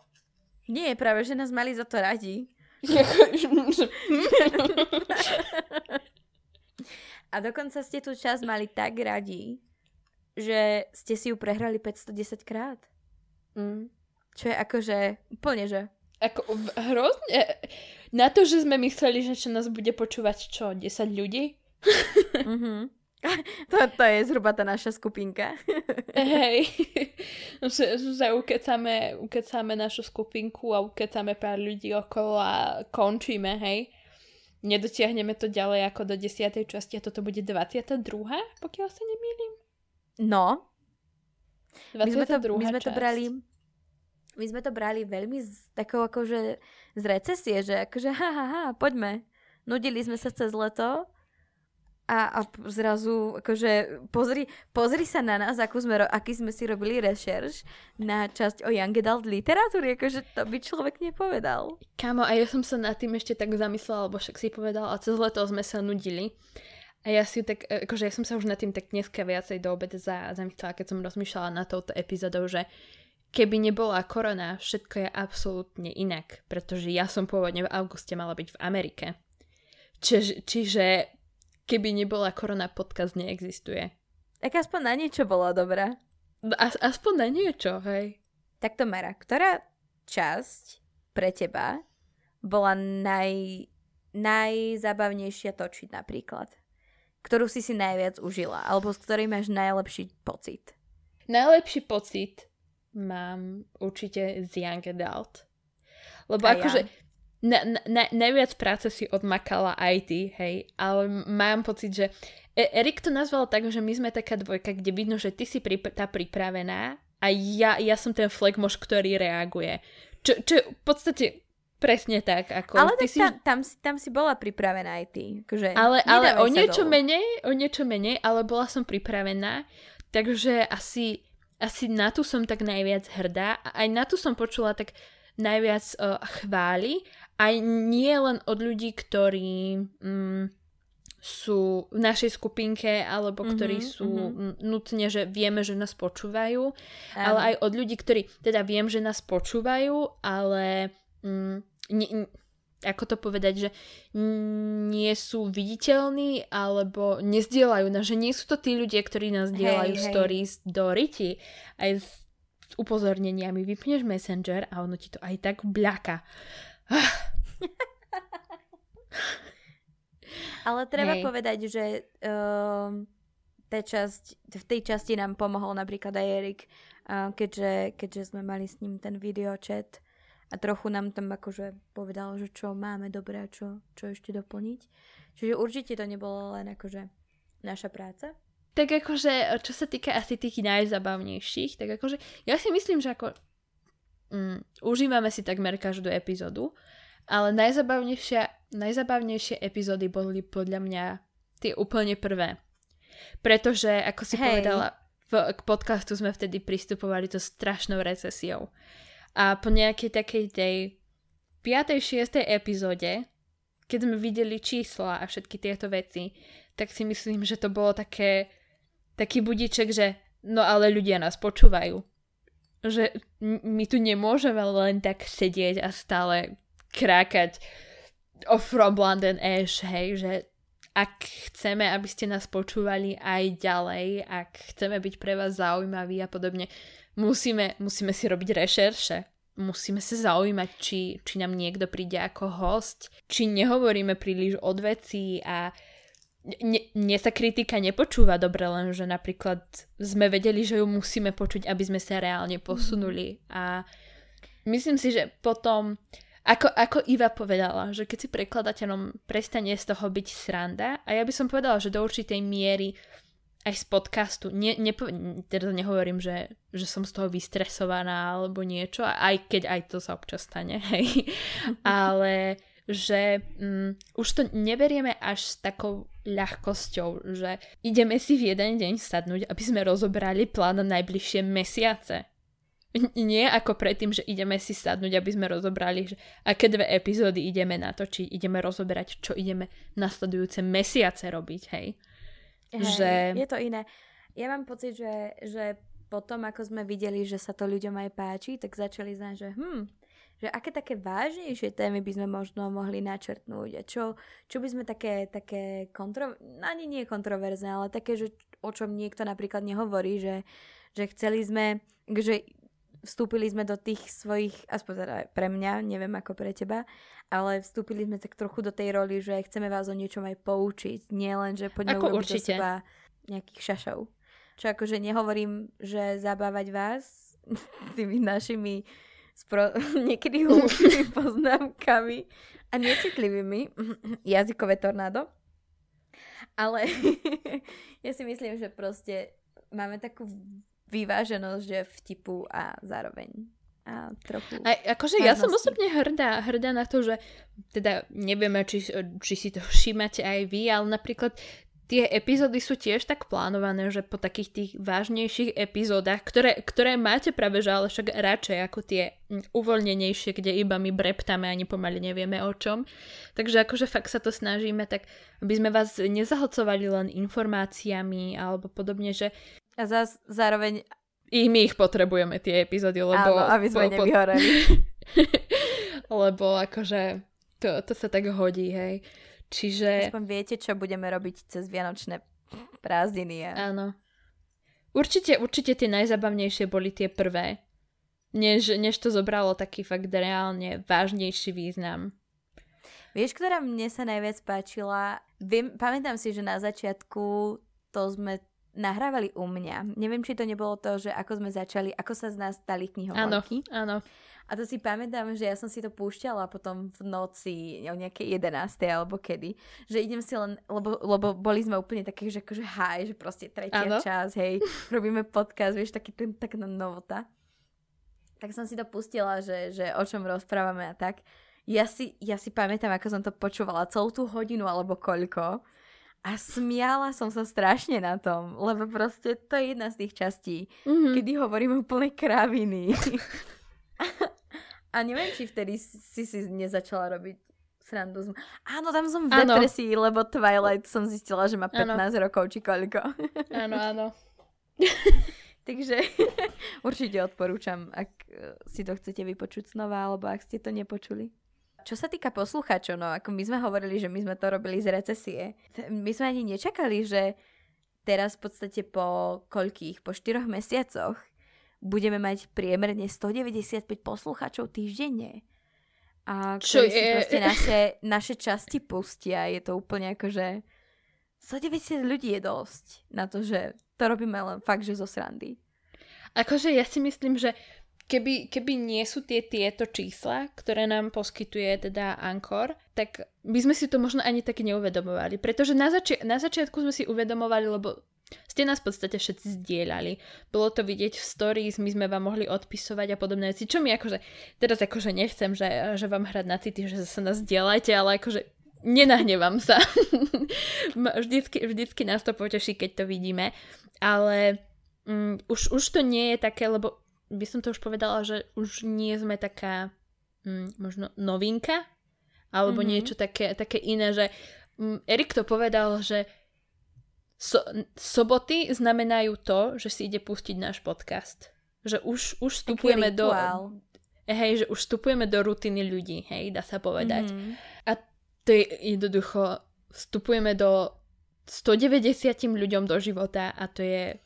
Nie, práve, že nás mali za to radi. A dokonca ste tú časť mali tak radi, že ste si ju prehrali 510 krát. Mm. Čo je akože úplne, že... Ako hrozne. Na to, že sme mysleli, že čo nás bude počúvať čo, 10 ľudí? mm-hmm. To, to je zhruba tá naša skupinka. Hej, že, že ukecáme, ukecáme našu skupinku a ukecáme pár ľudí okolo a končíme, hej. Nedotiahneme to ďalej ako do 10. časti a toto bude 22. pokiaľ sa nemýlim. No. 22. My sme to, my sme to brali my sme to brali veľmi z takou akože z recesie, že akože ha, ha, ha, poďme. Nudili sme sa cez leto a, a zrazu akože pozri, pozri sa na nás, akú sme, aký sme si robili rešerš na časť o young adult literatúry, akože to by človek nepovedal. Kámo, a ja som sa nad tým ešte tak zamyslela, lebo však si povedal, a cez leto sme sa nudili. A ja si tak, akože ja som sa už nad tým tak dneska viacej do obeda za, zamyslela, keď som rozmýšľala na touto epizódou, že keby nebola korona, všetko je absolútne inak, pretože ja som pôvodne v auguste mala byť v Amerike. Čiže, čiže keby nebola korona, podcast neexistuje. Tak aspoň na niečo bola dobrá. No, as, aspoň na niečo, hej. Tak to Mara, ktorá časť pre teba bola naj, najzábavnejšia točiť napríklad? Ktorú si si najviac užila? Alebo z ktorej máš najlepší pocit? Najlepší pocit mám určite z Young Adult. Lebo A akože ja. Na, na, najviac práce si odmakala aj ty, hej, ale mám pocit, že e- Erik to nazval tak, že my sme taká dvojka, kde vidno, že ty si prip- tá pripravená a ja, ja som ten flagmož, ktorý reaguje. Čo, čo v podstate presne tak. Ako ale ty si... tam, tam, tam si bola pripravená aj ty. Akože ale ale o niečo dolu. menej, o niečo menej, ale bola som pripravená. Takže asi asi na tu som tak najviac hrdá a aj na tu som počula tak najviac uh, chváli, aj nie len od ľudí, ktorí mm, sú v našej skupinke alebo mm-hmm, ktorí sú mm-hmm. nutne, že vieme, že nás počúvajú, um. ale aj od ľudí, ktorí teda viem, že nás počúvajú, ale mm, ne, ako to povedať, že nie sú viditeľní alebo nezdielajú nás, že nie sú to tí ľudia, ktorí nás dielajú hey, stories hey. do riti. Aj s upozorneniami vypneš Messenger a ono ti to aj tak bľaka. Ale treba hey. povedať, že um, časť, v tej časti nám pomohol napríklad aj Erik, uh, keďže, keďže sme mali s ním ten videočet a trochu nám tam akože povedal, že čo máme dobré a čo, čo ešte doplniť. Čiže určite to nebolo len akože naša práca. Tak akože, čo sa týka asi tých najzabavnejších, tak akože ja si myslím, že ako mm, užívame si takmer každú epizódu, ale najzabavnejšie, najzabavnejšie epizódy boli podľa mňa tie úplne prvé. Pretože, ako si Hej. povedala, v, k podcastu sme vtedy pristupovali to strašnou recesiou. A po nejakej takej tej 5. 6. epizóde, keď sme videli čísla a všetky tieto veci, tak si myslím, že to bolo také, taký budiček, že no ale ľudia nás počúvajú. Že my tu nemôžeme len tak sedieť a stále krákať o From London Ash, hej, že ak chceme, aby ste nás počúvali aj ďalej, ak chceme byť pre vás zaujímaví a podobne, musíme, musíme si robiť rešerše. Musíme sa zaujímať, či, či nám niekto príde ako host, či nehovoríme príliš od vecí a mne sa kritika nepočúva dobre, len že napríklad sme vedeli, že ju musíme počuť, aby sme sa reálne posunuli. A myslím si, že potom, ako, ako Iva povedala, že keď si prekladateľom prestane z toho byť sranda, a ja by som povedala, že do určitej miery aj z podcastu, ne, nepo, teda nehovorím, že, že som z toho vystresovaná alebo niečo, aj keď aj to sa občas stane, hej, ale že um, už to neberieme až s takou ľahkosťou, že ideme si v jeden deň sadnúť, aby sme rozobrali plán na najbližšie mesiace. Nie ako predtým, že ideme si sadnúť, aby sme rozobrali, že aké dve epizódy ideme natočiť, ideme rozoberať, čo ideme nasledujúce mesiace robiť, hej. Hej, že... Je to iné. Ja mám pocit, že, že potom, ako sme videli, že sa to ľuďom aj páči, tak začali znať, že hm, že aké také vážnejšie témy by sme možno mohli načrtnúť a čo, čo by sme také, také kontro, ani nie kontroverzné, ale také, že o čom niekto napríklad nehovorí, že, že chceli sme, že vstúpili sme do tých svojich, aspoň teda pre mňa, neviem ako pre teba, ale vstúpili sme tak trochu do tej roli, že chceme vás o niečom aj poučiť. Nie len, že poďme ako urobiť určite. do seba nejakých šašov. Čo akože nehovorím, že zabávať vás tými našimi spro- niekedy hlúpými poznámkami a necitlivými jazykové tornádo. Ale ja si myslím, že proste máme takú vyváženosť, že vtipu a zároveň a trochu... A, akože ja som osobne hrdá, hrdá na to, že teda nevieme, či, či si to všímate aj vy, ale napríklad tie epizódy sú tiež tak plánované, že po takých tých vážnejších epizódach, ktoré, ktoré máte práve, že ale však radšej ako tie mm, uvoľnenejšie, kde iba my breptáme a ani pomaly nevieme o čom. Takže akože fakt sa to snažíme, tak aby sme vás nezahlcovali len informáciami alebo podobne, že... A zás, zároveň... I my ich potrebujeme, tie epizódy, lebo... Áno, aby sme po, nevyhoreli. lebo akože to, to sa tak hodí, hej. Čiže... Aspoň viete, čo budeme robiť cez Vianočné prázdniny. A... Áno. Určite, určite tie najzabavnejšie boli tie prvé. Než, než to zobralo taký fakt reálne vážnejší význam. Vieš, ktorá mne sa najviac páčila? Viem, pamätám si, že na začiatku to sme nahrávali u mňa. Neviem, či to nebolo to, že ako sme začali, ako sa z nás stali knihovorky. Áno, áno. A to si pamätám, že ja som si to púšťala potom v noci o nejakej 11. alebo kedy, že idem si len, lebo, lebo boli sme úplne také, že akože haj, že proste tretia ano. čas, hej, robíme podcast, vieš, taký ten, tak novota. Tak som si to pustila, že, že o čom rozprávame a tak. Ja si, ja si pamätám, ako som to počúvala celú tú hodinu alebo koľko. A smiala som sa strašne na tom, lebo proste to je jedna z tých častí, mm-hmm. kedy hovorím úplne kraviny. A neviem, či vtedy si si nezačala robiť srandu. Áno, tam som v ano. depresii, lebo Twilight som zistila, že má 15 ano. rokov, či koľko. Áno, áno. Takže určite odporúčam, ak e, si to chcete vypočuť znova, alebo ak ste to nepočuli. Čo sa týka poslucháčov, no ako my sme hovorili, že my sme to robili z recesie, my sme ani nečakali, že teraz v podstate po koľkých, po štyroch mesiacoch budeme mať priemerne 195 poslucháčov týždenne. A Čo je? si proste naše, naše časti pustia. Je to úplne ako, že 190 ľudí je dosť na to, že to robíme len fakt, že zo srandy. Akože ja si myslím, že keby, keby nie sú tie tieto čísla, ktoré nám poskytuje teda Ankor, tak by sme si to možno ani tak neuvedomovali. Pretože na, zači- na začiatku sme si uvedomovali, lebo ste nás v podstate všetci zdieľali. Bolo to vidieť v stories, my sme vám mohli odpisovať a podobné veci, čo mi akože, teraz akože nechcem, že, že vám hrať na city, že sa nás zdieľajte, ale akože nenahnevam sa. vždycky, vždycky nás to poteší, keď to vidíme, ale um, už, už to nie je také, lebo by som to už povedala, že už nie sme taká um, možno novinka, alebo mm-hmm. niečo také, také iné, že um, Erik to povedal, že so, soboty znamenajú to, že si ide pustiť náš podcast. Že už, už vstupujeme do... Hej, že už vstupujeme do rutiny ľudí, hej, dá sa povedať. Mm-hmm. A to je jednoducho, vstupujeme do 190 ľuďom do života a to je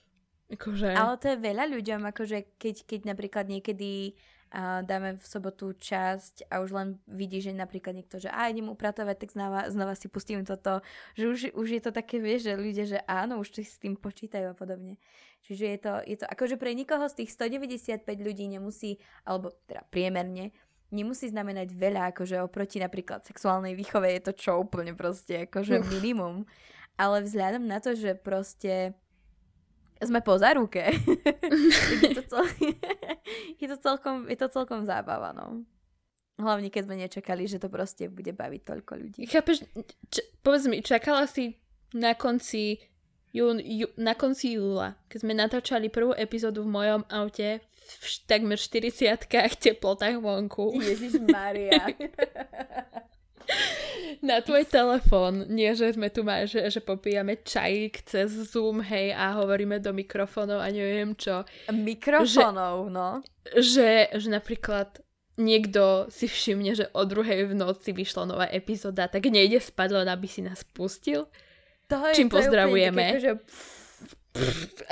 akože... Ale to je veľa ľuďom, akože keď, keď napríklad niekedy a dáme v sobotu časť a už len vidí, že napríklad niekto, že a idem upratovať, tak znova, znova si pustím toto, že už, už je to také, vieš, že ľudia, že áno, už si s tým počítajú a podobne. Čiže je to, je to akože pre nikoho z tých 195 ľudí nemusí, alebo teda priemerne, nemusí znamenať veľa, akože oproti napríklad sexuálnej výchove je to čo úplne proste, akože minimum. Ale vzhľadom na to, že proste sme po záruke. je, to cel... je, to celkom, je to celkom zábava, no. Hlavne, keď sme nečakali, že to proste bude baviť toľko ľudí. Chápeš, č- povedz mi, čakala si na konci, jú, jú, na konci júla, keď sme natáčali prvú epizódu v mojom aute v takmer 40 teplotách vonku. Ježiš Maria. na tvoj telefón. Nie, že sme tu mali, že, že popíjame čajík cez Zoom, hej, a hovoríme do mikrofónov a neviem čo. Mikrofónov, že, no. Že, že napríklad niekto si všimne, že o druhej v noci vyšla nová epizóda, tak nejde spať, len aby si nás pustil. To je, Čím to pozdravujeme. Je také, že...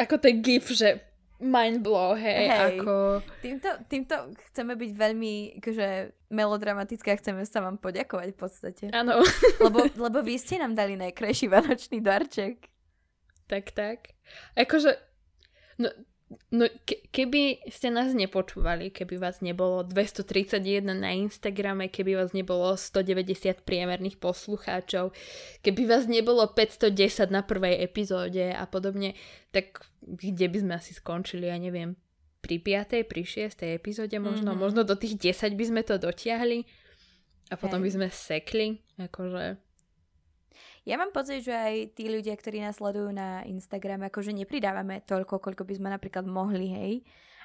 Ako ten gif, že mind blow, hej, Hej. ako... Týmto, týmto chceme byť veľmi akože, melodramatické a chceme sa vám poďakovať v podstate. Áno, Lebo, lebo vy ste nám dali najkrajší vianočný darček. tak, tak. Akože, no, no ke, keby ste nás nepočúvali, keby vás nebolo 231 na Instagrame, keby vás nebolo 190 priemerných poslucháčov, keby vás nebolo 510 na prvej epizóde a podobne, tak kde by sme asi skončili, ja neviem, pri 5. pri 6. epizóde možno, Mhm. možno do tých 10 by sme to dotiahli a potom Hej. by sme sekli, akože... Ja mám pocit, že aj tí ľudia, ktorí nás sledujú na Instagrame, akože nepridávame toľko, koľko by sme napríklad mohli, hej.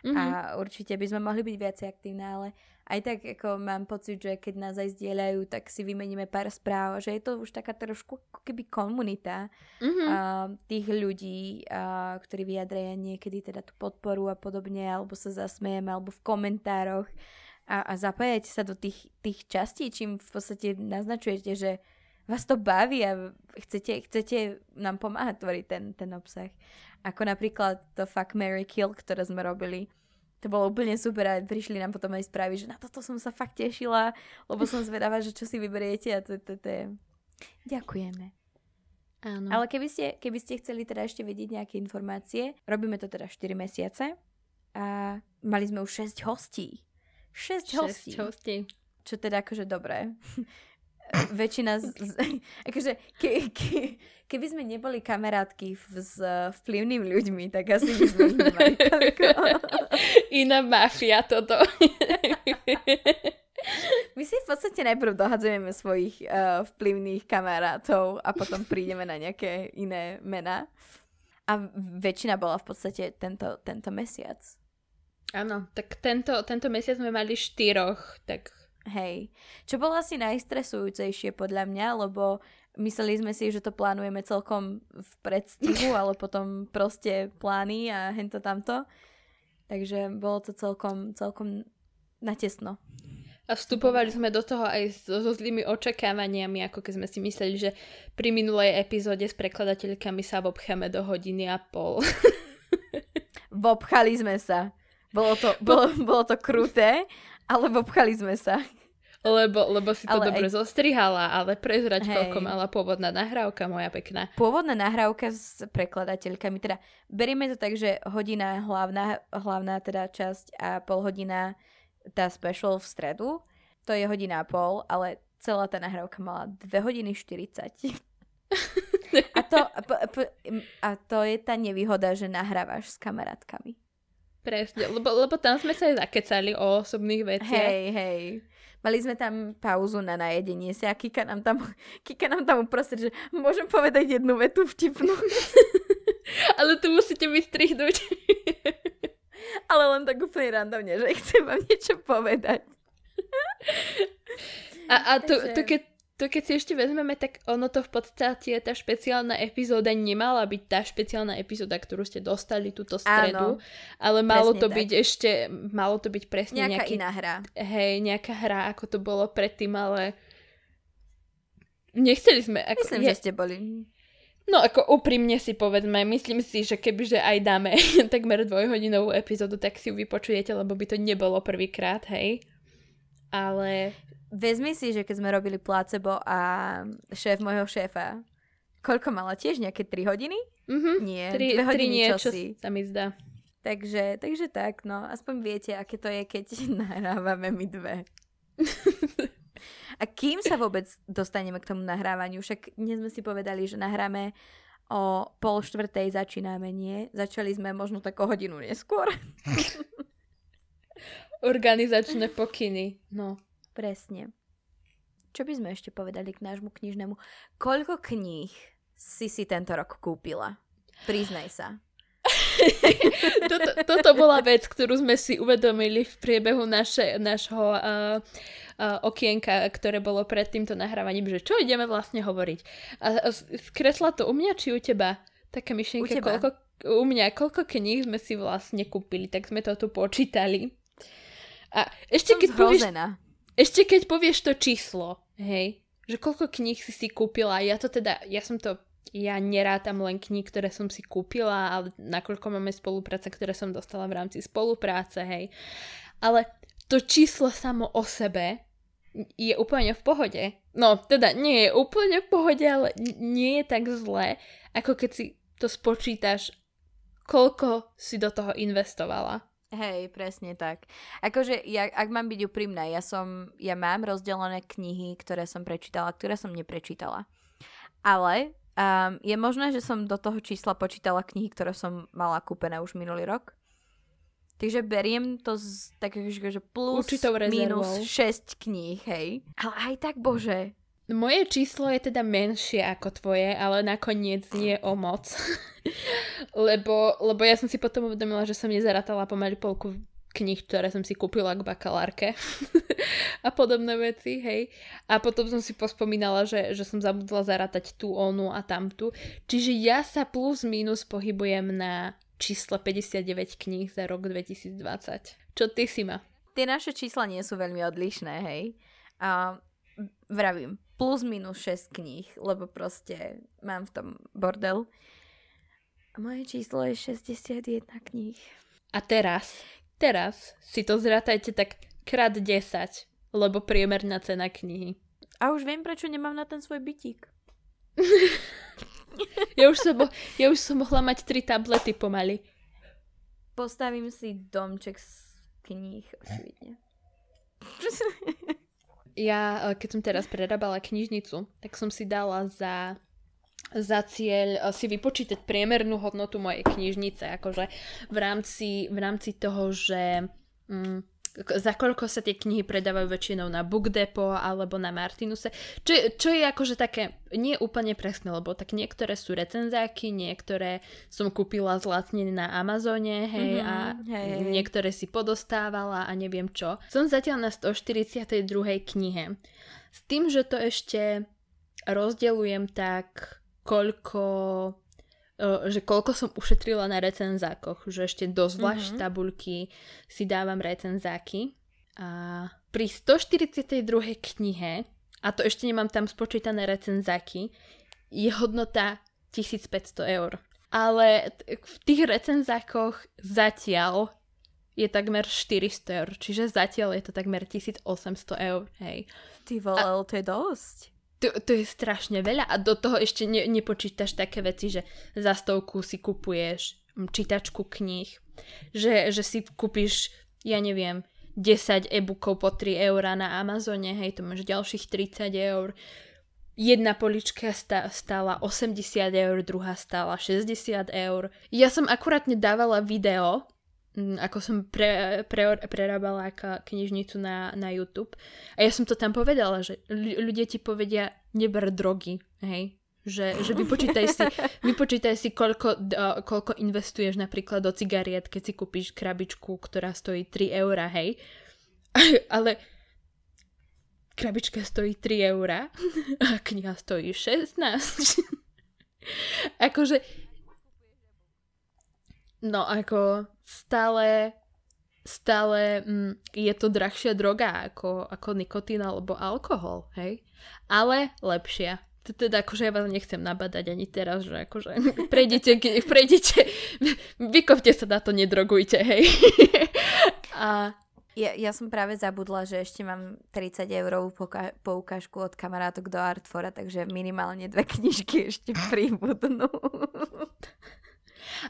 Mhm. A určite by sme mohli byť viac aktívne, ale aj tak ako mám pocit, že keď nás aj zdieľajú, tak si vymeníme pár správ, že je to už taká trošku keby komunita Mhm. uh, tých ľudí, uh, ktorí vyjadria niekedy teda tú podporu a podobne, alebo sa zasmejeme, alebo v komentároch a, a zapájate sa do tých, tých častí, čím v podstate naznačujete, že vás to baví a chcete, chcete nám pomáhať tvoriť ten, ten obsah. Ako napríklad to Fuck, Mary Kill, ktoré sme robili. To bolo úplne super a prišli nám potom aj správy, že na toto som sa fakt tešila, lebo som zvedavá, že čo si vyberiete a to, to, to je... Ďakujeme. Áno. Ale keby ste, keby ste chceli teda ešte vedieť nejaké informácie, robíme to teda 4 mesiace a mali sme už 6 hostí. 6, hostí. Hostí. Čo teda akože dobré. Väčšina z... z akože ke, ke, keby sme neboli kamarátky v, s vplyvnými ľuďmi, tak asi by sme. Iná mafia toto. My si v podstate najprv dohadzujeme svojich uh, vplyvných kamarátov a potom prídeme na nejaké iné mená. A väčšina bola v podstate tento, tento mesiac. Áno, tak tento, tento mesiac sme mali štyroch, tak Hej. Čo bolo asi najstresujúcejšie podľa mňa, lebo mysleli sme si, že to plánujeme celkom v predstihu, ale potom proste plány a hento tamto. Takže bolo to celkom, celkom natesno. a vstupovali sme do toho aj so, so zlými očakávaniami, ako keď sme si mysleli, že pri minulej epizóde s prekladateľkami sa obcháme do hodiny a pol. Vopchali sme sa. Bolo to, bolo, bolo to kruté, ale vopchali sme sa. Lebo, lebo si to Ale dobre aj- zostrihala, ale prezrať, Hej. koľko mala pôvodná nahrávka, moja pekná. Pôvodná nahrávka s prekladateľkami, teda berieme to tak, že hodina hlavná, hlavná teda časť a pol hodina tá special v stredu, to je hodina a pol, ale celá tá nahrávka mala 2 hodiny 40. A to, a, a to je tá nevýhoda, že nahrávaš s kamarátkami. Presne, lebo, lebo tam sme sa aj zakecali o osobných veciach. Hej, hej. Mali sme tam pauzu na najedenie si a Kika nám tam, Kika nám tam uprostred, že môžem povedať jednu vetu vtipnú. Ale tu musíte vystrihnúť. Ale len tak úplne randomne, že chcem vám niečo povedať. A, a to, Takže- to, keď, to keď si ešte vezmeme, tak ono to v podstate, tá špeciálna epizóda nemala byť tá špeciálna epizóda, ktorú ste dostali túto stredu, Áno, ale malo to tak. byť ešte, malo to byť presne Nejaká nejaký, iná hra. hej, nejaká hra, ako to bolo predtým, ale nechceli sme, ako, Myslím, je, že ste boli. no ako úprimne si povedzme, myslím si, že kebyže aj dáme takmer dvojhodinovú epizódu, tak si ju vypočujete, lebo by to nebolo prvýkrát, hej. Ale Vezmi si, že keď sme robili placebo a šéf môjho šéfa, koľko mala tiež nejaké 3 hodiny? mhm, Nie, tri, 2 tri hodiny niečo čosi. sa mi zdá. Takže, takže tak, no, aspoň viete, aké to je, keď nahrávame my dve. A kým sa vôbec dostaneme k tomu nahrávaniu? Však dnes sme si povedali, že nahráme o pol štvrtej začíname, nie? Začali sme možno tak o hodinu neskôr. Organizačné pokyny, no. Presne. Čo by sme ešte povedali k nášmu knižnému? Koľko kníh si si tento rok kúpila? Priznaj sa. toto, toto bola vec, ktorú sme si uvedomili v priebehu naše, našho uh, uh, okienka, ktoré bolo pred týmto nahrávaním, že čo ideme vlastne hovoriť. A, a skresla to u mňa či u teba? Taká myšlienka, U teba. koľko, u mňa, koľko kníh sme si vlastne kúpili, tak sme to tu počítali. A ešte Som keď, povieš, zhrozená. Ešte keď povieš to číslo, hej, že koľko kníh si si kúpila, ja to teda, ja som to ja nerátam len knihy, ktoré som si kúpila, ale nakoľko máme spolupráce, ktoré som dostala v rámci spolupráce, hej. Ale to číslo samo o sebe je úplne v pohode. No, teda nie je úplne v pohode, ale nie je tak zlé, ako keď si to spočítaš, koľko si do toho investovala. Hej, presne tak. Akože, ja, ak mám byť úprimná, ja som, ja mám rozdelené knihy, ktoré som prečítala, ktoré som neprečítala. Ale um, je možné, že som do toho čísla počítala knihy, ktoré som mala kúpené už minulý rok. Takže beriem to z takého, že plus minus 6 kníh, hej. Ale aj tak, bože, moje číslo je teda menšie ako tvoje, ale nakoniec nie o moc. lebo, lebo ja som si potom uvedomila, že som nezaratala pomaly polku knih, ktoré som si kúpila k bakalárke a podobné veci, hej. A potom som si pospomínala, že, že som zabudla zaratať tú, onu a tamtu. Čiže ja sa plus minus pohybujem na čísle 59 kníh za rok 2020. Čo ty si ma? Tie naše čísla nie sú veľmi odlišné, hej. A vravím, plus minus 6 kníh, lebo proste mám v tom bordel. A moje číslo je 61 kníh. A teraz, teraz si to zratajte tak krát 10, lebo priemerná cena knihy. A už viem, prečo nemám na ten svoj bytík. ja, už som, ja už som mohla mať tri tablety pomaly. Postavím si domček z kníh, očividne. ja, e, keď som teraz prerábala knižnicu, tak som si dala za za cieľ e, si vypočítať priemernú hodnotu mojej knižnice, akože v rámci, v rámci toho, že mm, za koľko sa tie knihy predávajú väčšinou na Book Depot alebo na Martinuse, čo, čo je akože také nie úplne presné, lebo tak niektoré sú recenzáky, niektoré som kúpila zlatne na Amazone, hej, mm-hmm, a hej, hej. niektoré si podostávala a neviem čo. Som zatiaľ na 142. knihe. S tým, že to ešte rozdelujem tak, koľko že koľko som ušetrila na recenzákoch, že ešte do zvlášť mm-hmm. tabuľky si dávam recenzáky. A pri 142. knihe, a to ešte nemám tam spočítané recenzáky, je hodnota 1500 eur. Ale v tých recenzákoch zatiaľ je takmer 400 eur, čiže zatiaľ je to takmer 1800 eur, hej. Ty vole, to je dosť to, to je strašne veľa a do toho ešte ne, nepočítaš také veci, že za stovku si kupuješ čítačku kníh, že, že si kúpiš, ja neviem, 10 e-bookov po 3 eurá na Amazone, hej, to máš ďalších 30 eur. Jedna polička stála 80 eur, druhá stála 60 eur. Ja som akurát dávala video ako som pre, pre, prerábala knižnicu na, na YouTube. A ja som to tam povedala, že ľudia ti povedia, neber drogy, hej. Že, že vypočítaj, si, vypočítaj si, koľko, uh, koľko investuješ napríklad do cigariet, keď si kúpiš krabičku, ktorá stojí 3 eurá, hej. Ale krabička stojí 3 eurá a kniha stojí 16. akože No ako stále, stále mm, je to drahšia droga ako, ako nikotín alebo alkohol, hej? Ale lepšia. Teda akože ja vás nechcem nabadať ani teraz, že akože prejdete, prejdete, vykopte sa na to, nedrogujte, hej. A ja, ja som práve zabudla, že ešte mám 30 eurovú poukážku od kamarátok do Artfora, takže minimálne dve knižky ešte príbudnú.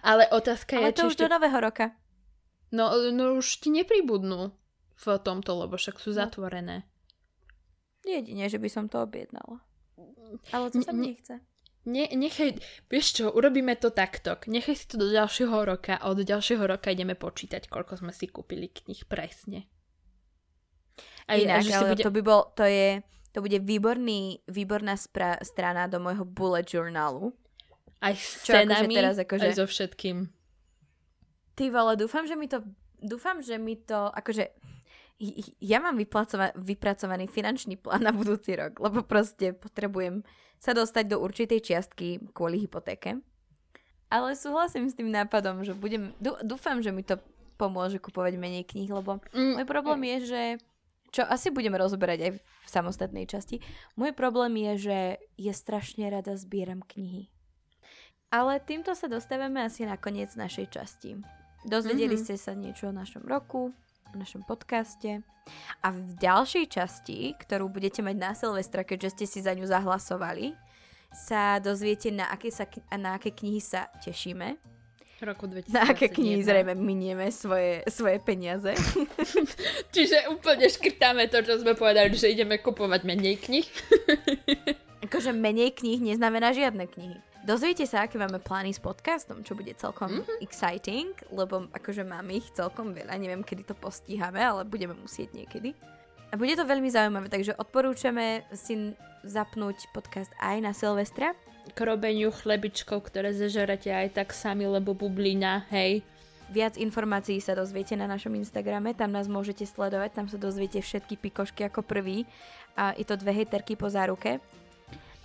Ale otázka Ale je, to už ešte... do nového roka. No, no už ti nepribudnú v tomto, lebo však sú no. zatvorené. Jedine, že by som to objednala. Ale to sa mi nechce. Ne, nechaj, vieš čo, urobíme to takto. Nechaj si to do ďalšieho roka a od ďalšieho roka ideme počítať, koľko sme si kúpili knih presne. A Inak, že ale bude... to by bol, to je, to bude výborný, výborná spra- strana do môjho bullet journalu. Aj s Čo, cenami, akože teraz akože... aj so všetkým. Ty vole, dúfam, že mi to... Dúfam, že mi to... Akože... Ja mám vypracova- vypracovaný finančný plán na budúci rok, lebo proste potrebujem sa dostať do určitej čiastky kvôli hypotéke. Ale súhlasím s tým nápadom, že budem... Dúfam, že mi to pomôže kupovať menej kníh, lebo mm. môj problém je, že čo asi budeme rozoberať aj v samostatnej časti. Môj problém je, že je strašne rada zbieram knihy. Ale týmto sa dostávame asi na koniec našej časti. Dozvedeli Mhm. ste sa niečo o našom roku, o našom podcaste. A v ďalšej časti, ktorú budete mať na Silvestra, keďže ste si za ňu zahlasovali, sa dozviete, na aké, sa, na aké knihy sa tešíme. Roku 2021. Na aké knihy zrejme minieme svoje, svoje peniaze. Čiže úplne škrtáme to, čo sme povedali, že ideme kupovať menej knih. akože menej kníh neznamená žiadne knihy. Dozviete sa, aké máme plány s podcastom, čo bude celkom mm-hmm. exciting, lebo akože máme ich celkom veľa, neviem, kedy to postíhame, ale budeme musieť niekedy. A bude to veľmi zaujímavé, takže odporúčame si zapnúť podcast aj na Silvestra. K robeniu chlebičkov, ktoré zežerete aj tak sami, lebo bublina, hej. Viac informácií sa dozviete na našom Instagrame, tam nás môžete sledovať, tam sa dozviete všetky pikošky ako prvý. A je to dve hejterky po záruke.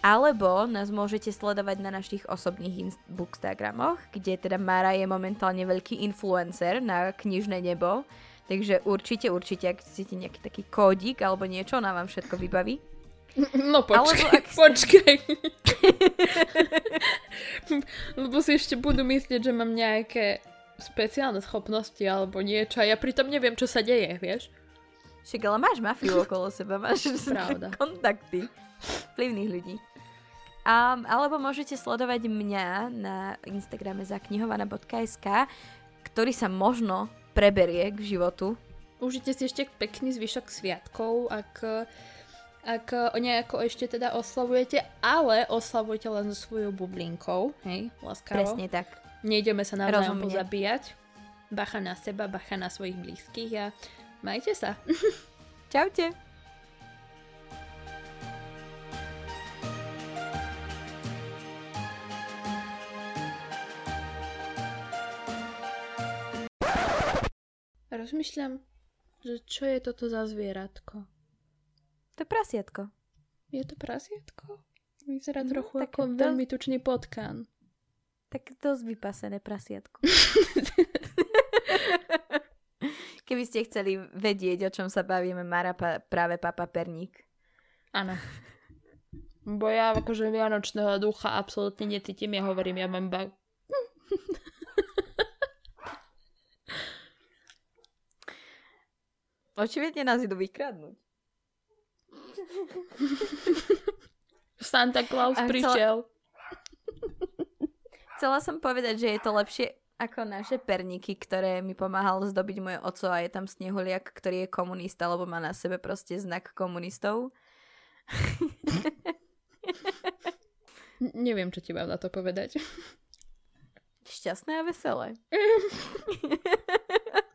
Alebo nás môžete sledovať na našich osobných inst- bookstagramoch, kde teda Mara je momentálne veľký influencer na knižné nebo. Takže určite, určite, ak chcete nejaký taký kódik alebo niečo, ona vám všetko vybaví. No počkaj, Alebo ak- počkaj. Lebo si ešte budú myslieť, že mám nejaké speciálne schopnosti alebo niečo a ja pritom neviem, čo sa deje, vieš? Však ale máš mafiu okolo seba, máš Pravda. kontakty vplyvných ľudí. Um, alebo môžete sledovať mňa na Instagrame za knihovaná.sk, ktorý sa možno preberie k životu. Užite si ešte pekný zvyšok sviatkov, ak, ak nejako ešte teda oslavujete, ale oslavujte len so svojou bublinkou, hej, láskavo. Presne tak. Nejdeme sa navzájom pozabíjať. Bacha na seba, bacha na svojich blízkych a majte sa. Čaute. Rozmýšľam, že čo je toto za zvieratko. To je prasiatko. Je to prasiatko? Vyzerá No, trochu také ako dosť- veľmi tučný potkan. Tak dosť vypasené prasiatko. Keby ste chceli vedieť, o čom sa bavíme, Mara pa- práve papa perník. Áno. Bo ja akože vianočného ducha absolútne necítim, ja hovorím, ja mám ba- Očividne nás idú vykradnúť. Santa Claus A chcela- prišiel. Chcela som povedať, že je to lepšie ako naše perníky, ktoré mi pomáhal zdobiť moje oco a je tam snehuliak, ktorý je komunista, lebo má na sebe proste znak komunistov. Neviem, čo ti mám na to povedať. Šťastné a veselé.